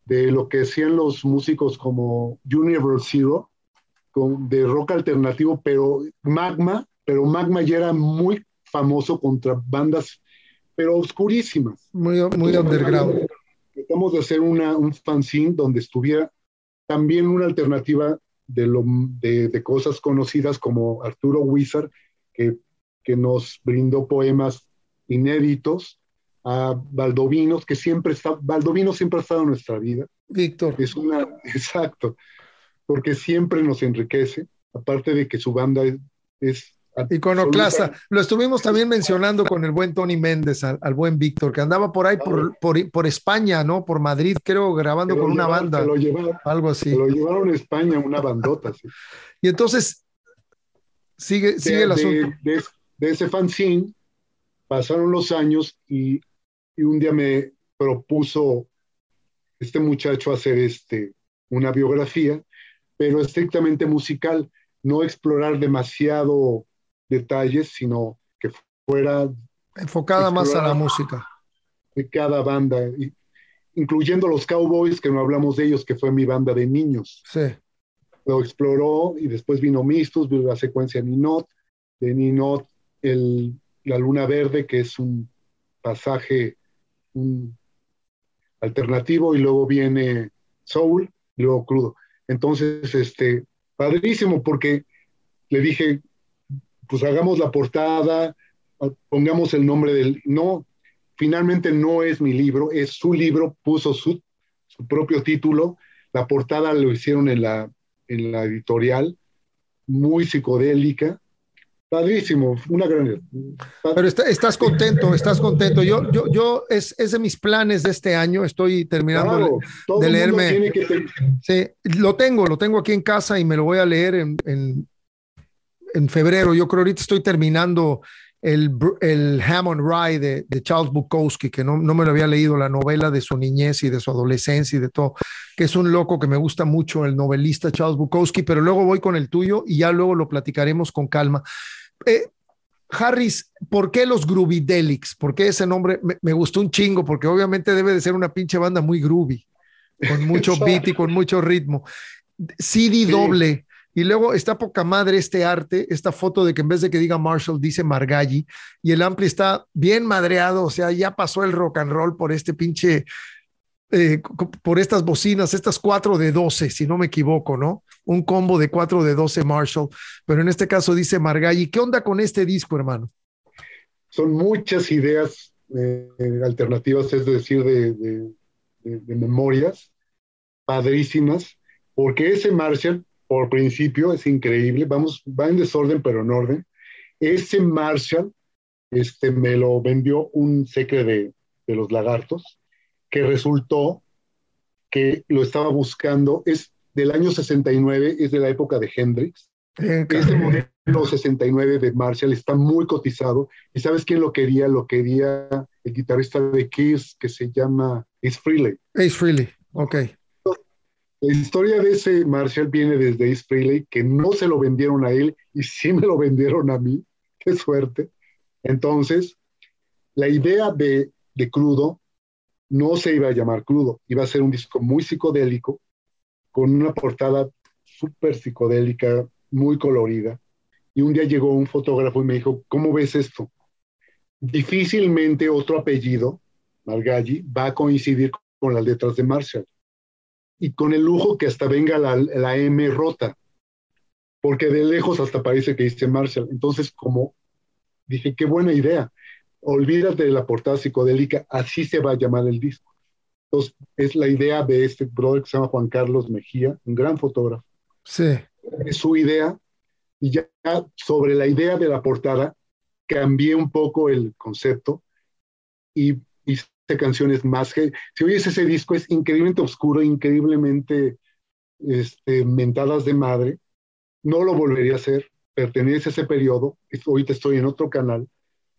de lo que hacían los músicos como Universe Zero, con, de rock alternativo, pero Magma, pero Magma ya era muy famoso contra bandas, pero oscurísimas. Muy, muy underground. tratamos de hacer una, un fanzine donde estuviera también una alternativa de, lo, de, de cosas conocidas como Arturo Wizard, que, que nos brindó poemas inéditos, a Valdovinos, que siempre está, Baldovino siempre ha estado en nuestra vida. Víctor. Es una, exacto, porque siempre nos enriquece, aparte de que su banda es, es Iconoclasta. Lo estuvimos también mencionando con el buen Tony Méndez, al, al buen Víctor, que andaba por ahí, por, por, por, España, ¿no? Por Madrid, creo, grabando con una banda. Lo llevaron, algo así. lo llevaron a España, una bandota. Sí. Y entonces, sigue, de, sigue el asunto. De, de, de, ese fanzine, pasaron los años y, y, un día me propuso este muchacho hacer este, una biografía, pero estrictamente musical, no explorar demasiado detalles, sino que fuera enfocada más a la música de cada banda, incluyendo los Cowboys, que no hablamos de ellos, que fue mi banda de niños. Sí. Lo exploró y después vino Mistus, vino la secuencia Ninot, de Ninot el, la Luna Verde, que es un pasaje alternativo, y luego viene Soul, y luego Crudo. Entonces, este, padrísimo, porque le dije, pues hagamos la portada, pongamos el nombre del... No, finalmente no es mi libro, es su libro, puso su, su propio título, la portada lo hicieron en la, en la editorial, muy psicodélica, padrísimo, una gran... Pero está, estás contento, estás contento. Yo, yo, yo es, es, de mis planes de este año, estoy terminando claro, de leerme. Que... Sí, lo tengo, lo tengo aquí en casa y me lo voy a leer en, en en febrero. Yo creo ahorita estoy terminando el, el Hammond Rye de, de, Charles Bukowski, que no, no, me lo había leído, la novela de su niñez y de su adolescencia y de todo, que es un loco que me gusta mucho, el novelista Charles Bukowski, pero luego voy con el tuyo y ya luego lo platicaremos con calma. Eh, Harris, ¿por qué los Groovydelics? ¿Por qué ese nombre? Me, me, gustó un chingo, porque obviamente debe de ser una pinche banda muy groovy, con mucho beat y con mucho ritmo. CD sí. doble. Y luego está poca madre este arte, esta foto de que en vez de que diga Marshall dice Margalli y el ampli está bien madreado, o sea, ya pasó el rock and roll por este pinche, eh, por estas bocinas, estas 4 de 12, si no me equivoco, ¿no? Un combo de 4 de 12 Marshall, pero en este caso dice Margalli. ¿Qué onda con este disco, hermano? Son muchas ideas eh, alternativas, es decir, de, memorias padrísimas, porque ese Marshall por principio, es increíble, vamos, va en desorden, pero en orden. Ese Marshall este, me lo vendió un secre de, de los lagartos, que resultó que lo estaba buscando, es del año 69, es de la época de Hendrix. Ese modelo 69 de Marshall está muy cotizado. ¿Y sabes quién lo quería? Lo quería el guitarrista de Kiss, que se llama Ace Frehley. Ace Frehley, ok. La historia de ese Marshall viene desde Ace Frehley, que no se lo vendieron a él y sí me lo vendieron a mí. Qué suerte. Entonces, la idea de, de Crudo no se iba a llamar Crudo, iba a ser un disco muy psicodélico, con una portada súper psicodélica, muy colorida. Y un día llegó un fotógrafo y me dijo, ¿cómo ves esto? Difícilmente otro apellido, Margalli, va a coincidir con las letras de Marshall y con el lujo que hasta venga la, la, M rota, porque de lejos hasta parece que dice Marshall. Entonces, como dije, qué buena idea, olvídate de la portada psicodélica, así se va a llamar el disco. Entonces, es la idea de este brother que se llama Juan Carlos Mejía, un gran fotógrafo. Sí. Es su idea, y ya sobre la idea de la portada, cambié un poco el concepto y hice canciones más que si oyes ese disco es increíblemente oscuro, increíblemente este, mentadas de madre. No lo volvería a hacer, pertenece a ese periodo. Ahorita estoy en otro canal,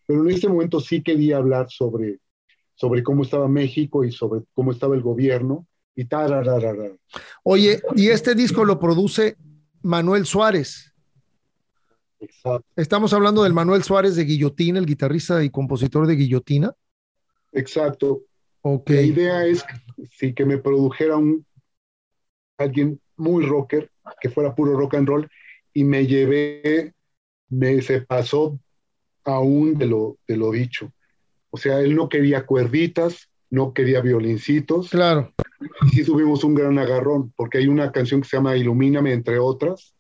pero en este momento sí quería hablar sobre, sobre cómo estaba México y sobre cómo estaba el gobierno y tarararara. Oye, y este disco lo produce Manuel Suárez. Exacto. Estamos hablando del Manuel Suárez de Guillotina, el guitarrista y compositor de Guillotina. Exacto. Okay. La idea es sí, que me produjera un alguien muy rocker, que fuera puro rock and roll, y me llevé, me se pasó aún de lo, de lo dicho. O sea, él no quería cuerditas, no quería violincitos. Claro. Y sí tuvimos un gran agarrón, porque hay una canción que se llama Ilumíname, entre otras,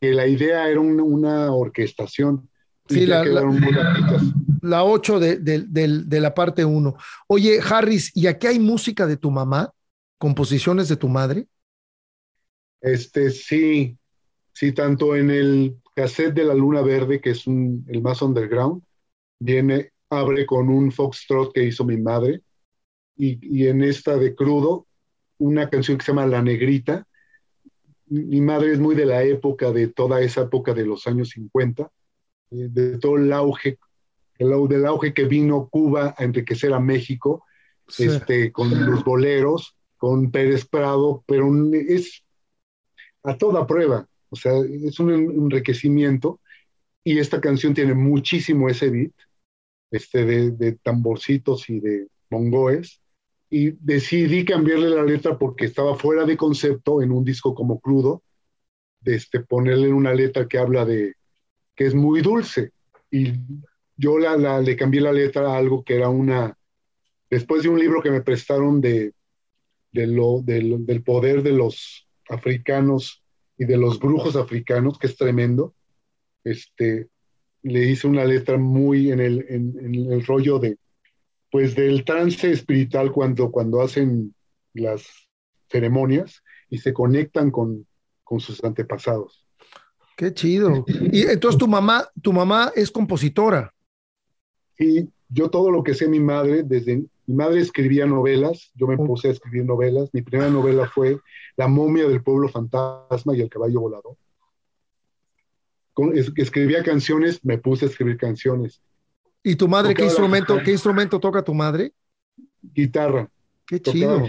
que la idea era una orquestación. Sí, la, la, 8 de, de, la parte 1. Oye, Harris, ¿y aquí hay música de tu mamá? ¿Composiciones de tu madre? Este, sí, sí, tanto en el cassette de La Luna Verde, que es un, el más underground, viene, abre con un foxtrot que hizo mi madre, y, y en esta de crudo, una canción que se llama La Negrita. Mi madre es muy de la época, de toda esa época de los años 50, eh, de todo el auge, el, del auge que vino Cuba a enriquecer a México, este, con los boleros, con Pérez Prado, pero es a toda prueba, o sea, es un enriquecimiento. Y esta canción tiene muchísimo ese beat, este, de, de tamborcitos y de mongoes, y decidí cambiarle la letra porque estaba fuera de concepto en un disco como crudo, de este, ponerle una letra que habla de que es muy dulce. Y yo la, le cambié la letra a algo que era una, después de un libro que me prestaron de, del poder de los africanos y de los brujos africanos, que es tremendo, este, le hice una letra muy en el, en el rollo de pues del trance espiritual cuando, cuando hacen las ceremonias y se conectan con, con sus antepasados. Qué chido. Y entonces tu mamá, tu mamá es compositora. Sí, yo todo lo que sé mi madre, desde mi madre escribía novelas, yo me puse a escribir novelas. Mi primera novela fue La momia del pueblo fantasma y el caballo volador. escribía canciones, me puse a escribir canciones. ¿Y tu madre qué instrumento, qué instrumento toca tu madre? Guitarra. Qué chido.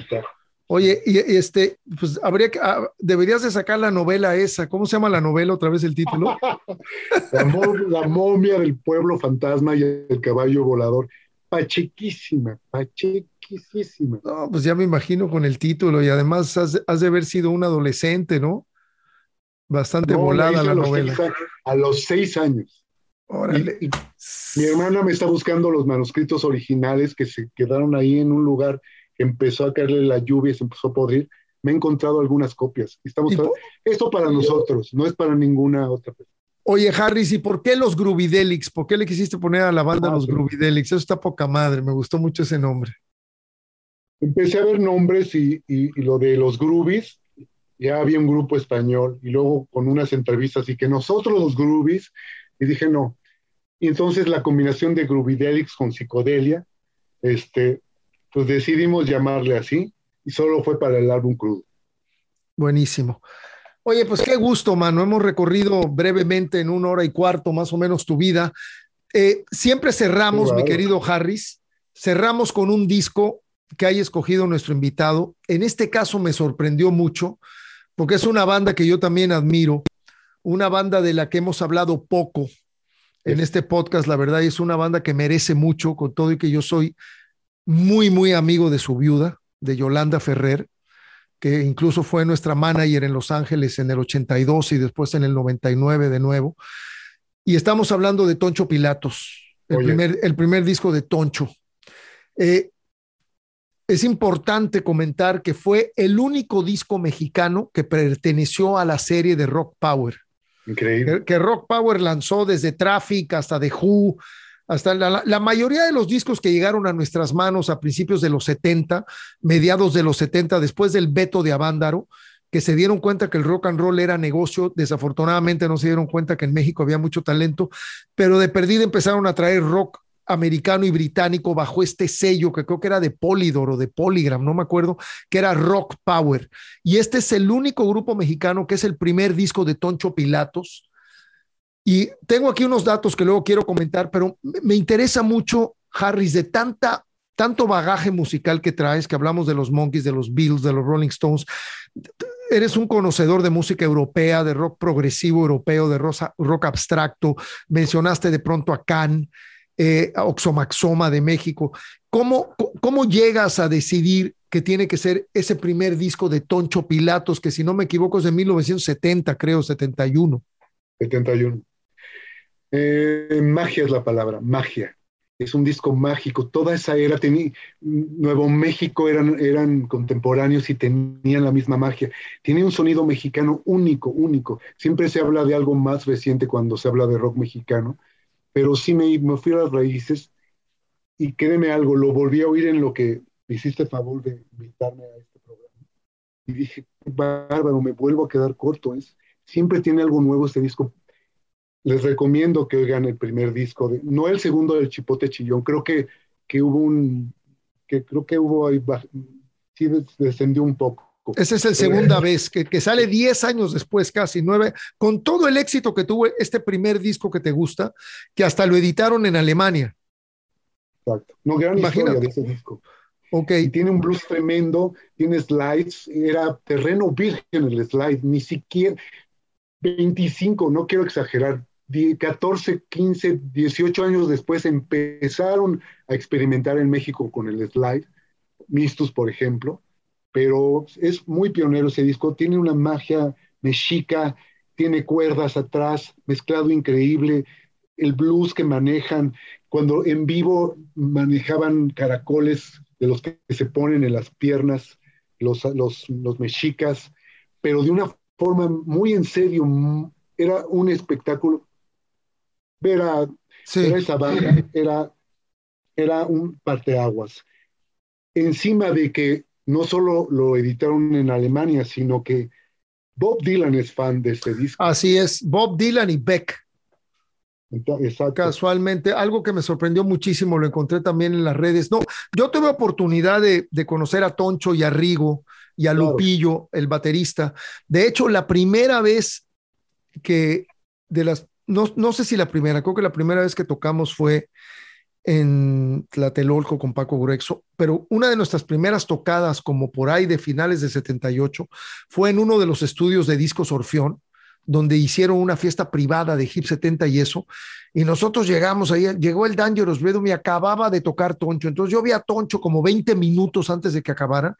Oye, y, este, pues habría que, ah, deberías de sacar la novela esa. ¿Cómo se llama la novela otra vez el título? la, momia del pueblo fantasma y el caballo volador. Pachequísima, pachequísima. No, pues ya me imagino con el título y además has, de haber sido un adolescente, ¿no? Bastante volada la, novela. a los seis años mi hermana me está buscando los manuscritos originales que se quedaron ahí en un lugar empezó a caerle la lluvia y se empezó a podrir. Me he encontrado algunas copias. Estamos Esto para nosotros, no es para ninguna otra persona. Oye, Harris, ¿y por qué los Groovidelics? ¿Por qué le quisiste poner a la banda ah, los Groovidelics? Eso está poca madre, me gustó mucho ese nombre. Empecé a ver nombres y, y lo de los Groovies, ya había un grupo español y luego con unas entrevistas y que nosotros los Groovies, y dije, no, y entonces la combinación de Groovidelix con psicodelia, este, pues decidimos llamarle así y solo fue para el álbum crudo. Buenísimo. Oye, pues qué gusto, mano. Hemos recorrido brevemente en una hora y cuarto más o menos tu vida. Eh, siempre cerramos, mi querido Harris, cerramos con un disco que haya escogido nuestro invitado. En este caso me sorprendió mucho porque es una banda que yo también admiro, una banda de la que hemos hablado poco en este podcast. La verdad es una banda que merece mucho, con todo y que yo soy muy, muy amigo de su viuda, de Yolanda Ferrer, que incluso fue nuestra manager en Los Ángeles en el 82 y después en el 99 de nuevo. Y estamos hablando de Toncho Pilatos, el, primer, el primer disco de Toncho. Eh, es importante comentar que fue el único disco mexicano que perteneció a la serie de Rock Power. Increíble. Que, Rock Power lanzó desde Traffic hasta The Who, hasta la, mayoría de los discos que llegaron a nuestras manos a principios de los 70, mediados de los 70, después del veto de Avándaro, que se dieron cuenta que el rock and roll era negocio, desafortunadamente no se dieron cuenta que en México había mucho talento, pero de perdida empezaron a traer rock americano y británico bajo este sello que creo que era de Polydor o de Polygram, no me acuerdo, que era Rock Power. Y este es el único grupo mexicano que es el primer disco de Toncho Pilatos. Y tengo aquí unos datos que luego quiero comentar, pero me interesa mucho, Harris, de tanta tanto bagaje musical que traes, que hablamos de los Monkeys, de los Beatles, de los Rolling Stones. Eres un conocedor de música europea, de rock progresivo europeo, de rock abstracto. Mencionaste de pronto a Can eh, Oxomaxoma de México. ¿Cómo, ¿Cómo llegas a decidir que tiene que ser ese primer disco de Toncho Pilatos, que si no me equivoco es de 1970, creo, 71? 71. Eh, magia es la palabra, magia. es un disco mágico. Toda esa era, tenía, Nuevo México eran, eran contemporáneos y tenían la misma magia. Tiene un sonido mexicano único, único. Siempre se habla de algo más reciente cuando se habla de rock mexicano, pero sí me, me fui a las raíces y créeme algo, lo volví a oír en lo que me hiciste favor de invitarme a este programa. Y dije, bárbaro, me vuelvo a quedar corto. Es, siempre tiene algo nuevo este disco les recomiendo que oigan el primer disco, de, no el segundo del Chipote Chillón, creo que, que hubo un, que creo que hubo ahí, sí descendió un poco. Esa es la segunda vez, que, que sale 10 años después, casi 9, con todo el éxito que tuvo este primer disco que te gusta, que hasta lo editaron en Alemania. Exacto. No, gran Imagínate. de ese disco. Okay. Y tiene un blues tremendo, tiene slides, era terreno virgen el slide, ni siquiera 25, no quiero exagerar, 14, 15, 18 años después empezaron a experimentar en México con el slide, Mistus, por ejemplo, pero es muy pionero ese disco, tiene una magia mexica, tiene cuerdas atrás, mezclado increíble, el blues que manejan, cuando en vivo manejaban caracoles de los que se ponen en las piernas los, los, los mexicas, pero de una forma muy en serio, era un espectáculo ver a, esa banda era, era un parteaguas. Encima de que no solo lo editaron en Alemania, sino que Bob Dylan es fan de este disco. Así es, Bob Dylan y Beck. Exacto. Casualmente, algo que me sorprendió muchísimo, lo encontré también en las redes. No, yo tuve oportunidad de, de conocer a Toncho y a Rigo y a Lupillo, el baterista. De hecho, la primera vez que de las no, sé si la primera, creo que la primera vez que tocamos fue en Tlatelolco con Paco Gruexo, pero una de nuestras primeras tocadas, como por ahí de finales de 78, fue en uno de los estudios de Discos Orfeón, donde hicieron una fiesta privada de Hip 70 y eso, y nosotros llegamos ahí, llegó el Dangerous Rhythm y acababa de tocar Toncho, entonces yo vi a Toncho como 20 minutos antes de que acabaran,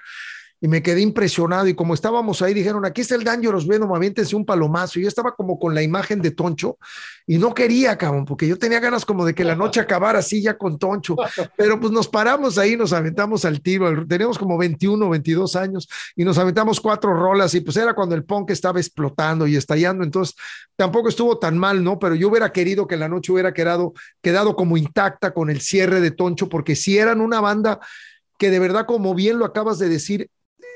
y me quedé impresionado. Y como estábamos ahí, dijeron: aquí está el Dangerous Venom, aviéntense un palomazo. Y yo estaba como con la imagen de Toncho y no quería, cabrón, porque yo tenía ganas como de que la noche acabara así ya con Toncho. Pero pues nos paramos ahí, nos aventamos al tiro. Teníamos como 21, 22 años y nos aventamos cuatro rolas. Y pues era cuando el punk estaba explotando y estallando. Entonces tampoco estuvo tan mal, ¿no? Pero yo hubiera querido que la noche hubiera quedado, quedado como intacta con el cierre de Toncho, porque si eran una banda que de verdad, como bien lo acabas de decir,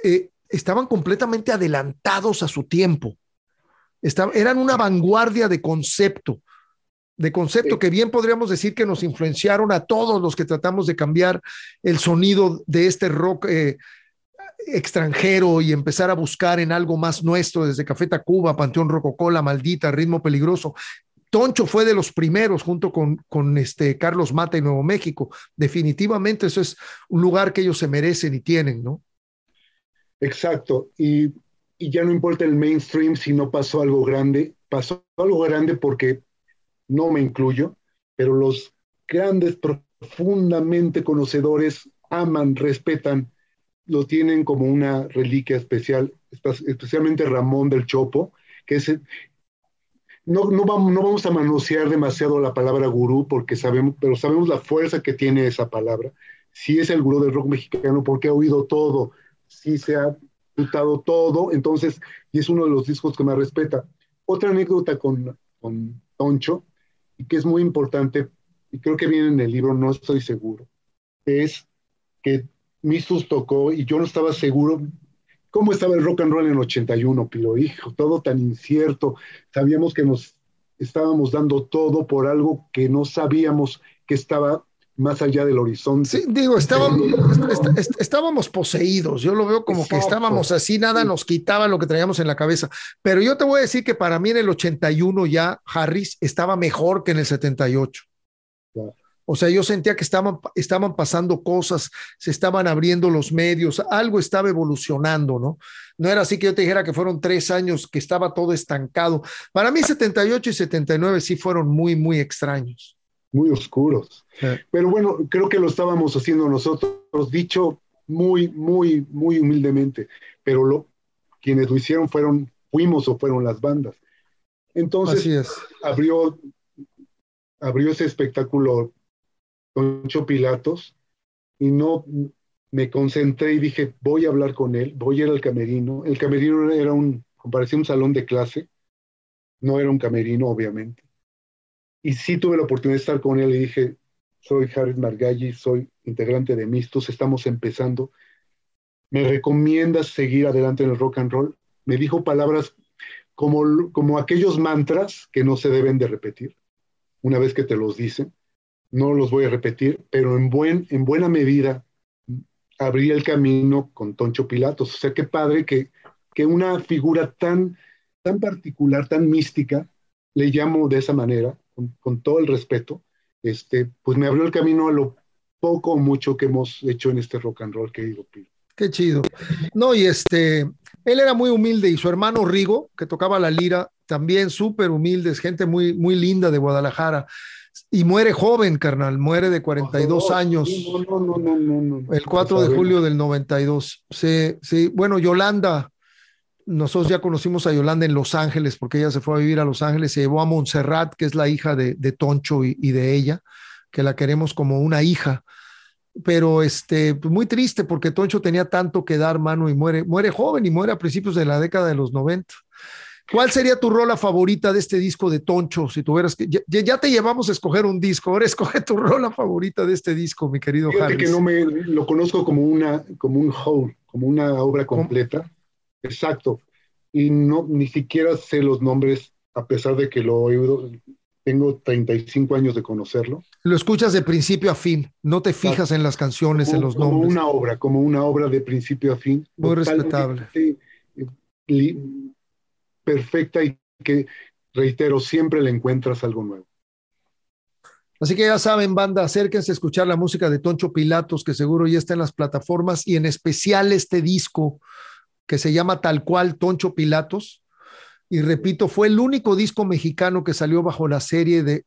eh, estaban completamente adelantados a su tiempo. eran una vanguardia de concepto, de concepto que bien podríamos decir que nos influenciaron a todos los que tratamos de cambiar el sonido de este rock eh, extranjero y empezar a buscar en algo más nuestro, desde Café Tacuba, Panteón Rococola, Maldita, Ritmo Peligroso. Toncho fue de los primeros junto con, con este Carlos Mata y Nuevo México. Definitivamente eso es un lugar que ellos se merecen y tienen, ¿no? Exacto, y, ya no importa el mainstream si no pasó algo grande, pasó algo grande porque no me incluyo, pero los grandes, profundamente conocedores aman, respetan, lo tienen como una reliquia especial, especialmente Ramón del Chopo, que es, no, no, vamos, no vamos a manosear demasiado la palabra gurú, porque sabemos, pero sabemos la fuerza que tiene esa palabra. Si es el gurú del rock mexicano, porque ha oído todo, sí se ha disfrutado todo, entonces, y es uno de los discos que más respeta. Otra anécdota con, con Toncho, y que es muy importante, y creo que viene en el libro, no estoy seguro, es que Mistus tocó y yo no estaba seguro cómo estaba el rock and roll en el 81, pero hijo, todo tan incierto, sabíamos que nos estábamos dando todo por algo que no sabíamos que estaba más allá del horizonte. Sí, digo, estábamos, estábamos poseídos, yo lo veo como que estábamos así, nada nos quitaba lo que traíamos en la cabeza, pero yo te voy a decir que para mí en el 81 ya Harris estaba mejor que en el 78. O sea, yo sentía que estaban, estaban pasando cosas, se estaban abriendo los medios, algo estaba evolucionando, ¿no? No era así que yo te dijera que fueron tres años que estaba todo estancado. Para mí 78 y 79 sí fueron muy, muy extraños muy oscuros. Pero bueno, creo que lo estábamos haciendo nosotros, dicho muy, muy, muy humildemente, pero lo, quienes lo hicieron fueron, fuimos o fueron las bandas. Entonces, abrió, abrió ese espectáculo Toncho Pilatos y no me concentré y dije, voy a hablar con él, voy a ir al camerino. El camerino era un, parecía un salón de clase, no era un camerino, obviamente. Y sí tuve la oportunidad de estar con él y dije, soy Harris Margalli, soy integrante de Mistos, estamos empezando. ¿Me recomiendas seguir adelante en el rock and roll? Me dijo palabras como, como aquellos mantras que no se deben de repetir. Una vez que te los dicen, no los voy a repetir, pero en, buen, en buena medida abrí el camino con Toncho Pilatos. O sea, qué padre que, que una figura tan, tan particular, tan mística, le llamo de esa manera, con, todo el respeto, este, pues me abrió el camino a lo poco o mucho que hemos hecho en este rock and roll, querido Pilo. Qué chido. No, y este, él era muy humilde y su hermano Rigo, que tocaba la lira, también súper humilde, es gente muy, muy linda de Guadalajara. Y muere joven, carnal, muere de 42 años. No, no, no, no, El 4 de julio del 92. Sí, sí. Bueno, Yolanda, nosotros ya conocimos a Yolanda en Los Ángeles, porque ella se fue a vivir a Los Ángeles, se llevó a Montserrat, que es la hija de, Toncho y, de ella, que la queremos como una hija. Pero este, pues muy triste porque Toncho tenía tanto que dar mano y muere, muere joven y muere a principios de la década de los 90. ¿Cuál sería tu rola favorita de este disco de Toncho? Si tuvieras que. Ya, te llevamos a escoger un disco, ahora escoge tu rola favorita de este disco, mi querido Fíjate que no me lo conozco como una, como un whole, como una obra completa. Exacto. Y no, ni siquiera sé los nombres, a pesar de que lo he oído. Tengo 35 años de conocerlo. Lo escuchas de principio a fin, no te fijas en las canciones, en los nombres. Como una obra, como una obra de principio a fin. Muy respetable perfecta y que, reitero, siempre le encuentras algo nuevo. Así que ya saben, banda, acérquense a escuchar la música de Toncho Pilatos, que seguro ya está en las plataformas, y en especial este disco que se llama tal cual Toncho Pilatos. Y repito, fue el único disco mexicano que salió bajo la serie de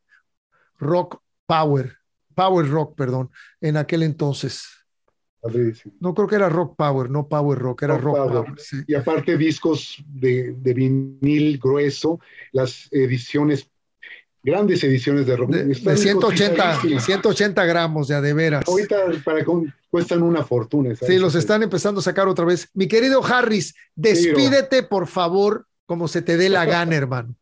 Rock Power, Power Rock, perdón, en aquel entonces. No creo que era Rock Power, no Power Rock, era Rock, Power. Y aparte discos de, vinil grueso, las ediciones, grandes ediciones de rock. De, 180, 180 gramos de veras. Ahorita para, cuestan una fortuna. Sí, los están empezando a sacar otra vez. Mi querido Harris, despídete por favor como se te dé la gana, hermano.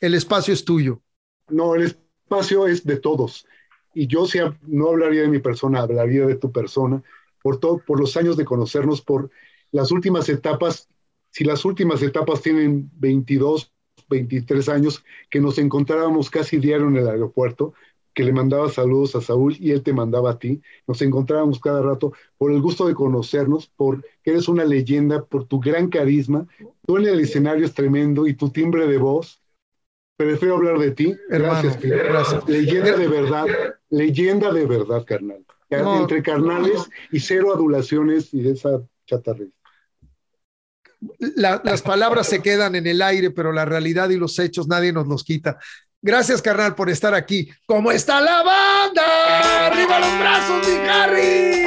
El espacio es tuyo. No, el espacio es de todos. Y yo si no hablaría de mi persona, hablaría de tu persona por, todo, por los años de conocernos, por las últimas etapas. Si las últimas etapas tienen 22, 23 años, que nos encontrábamos casi diario en el aeropuerto, que le mandaba saludos a Saúl y él te mandaba a ti. Nos encontrábamos cada rato por el gusto de conocernos, por que eres una leyenda, por tu gran carisma. Tú en el escenario es tremendo y tu timbre de voz. Prefiero hablar de ti. gracias, gracias. Leyenda de verdad, leyenda de verdad, carnal entre carnales y cero adulaciones y de esa chatarrera. las palabras se quedan en el aire, pero la realidad y los hechos nadie nos los quita. Gracias, carnal, por estar aquí. ¿Cómo está la banda? ¡Arriba los brazos, mi Harry!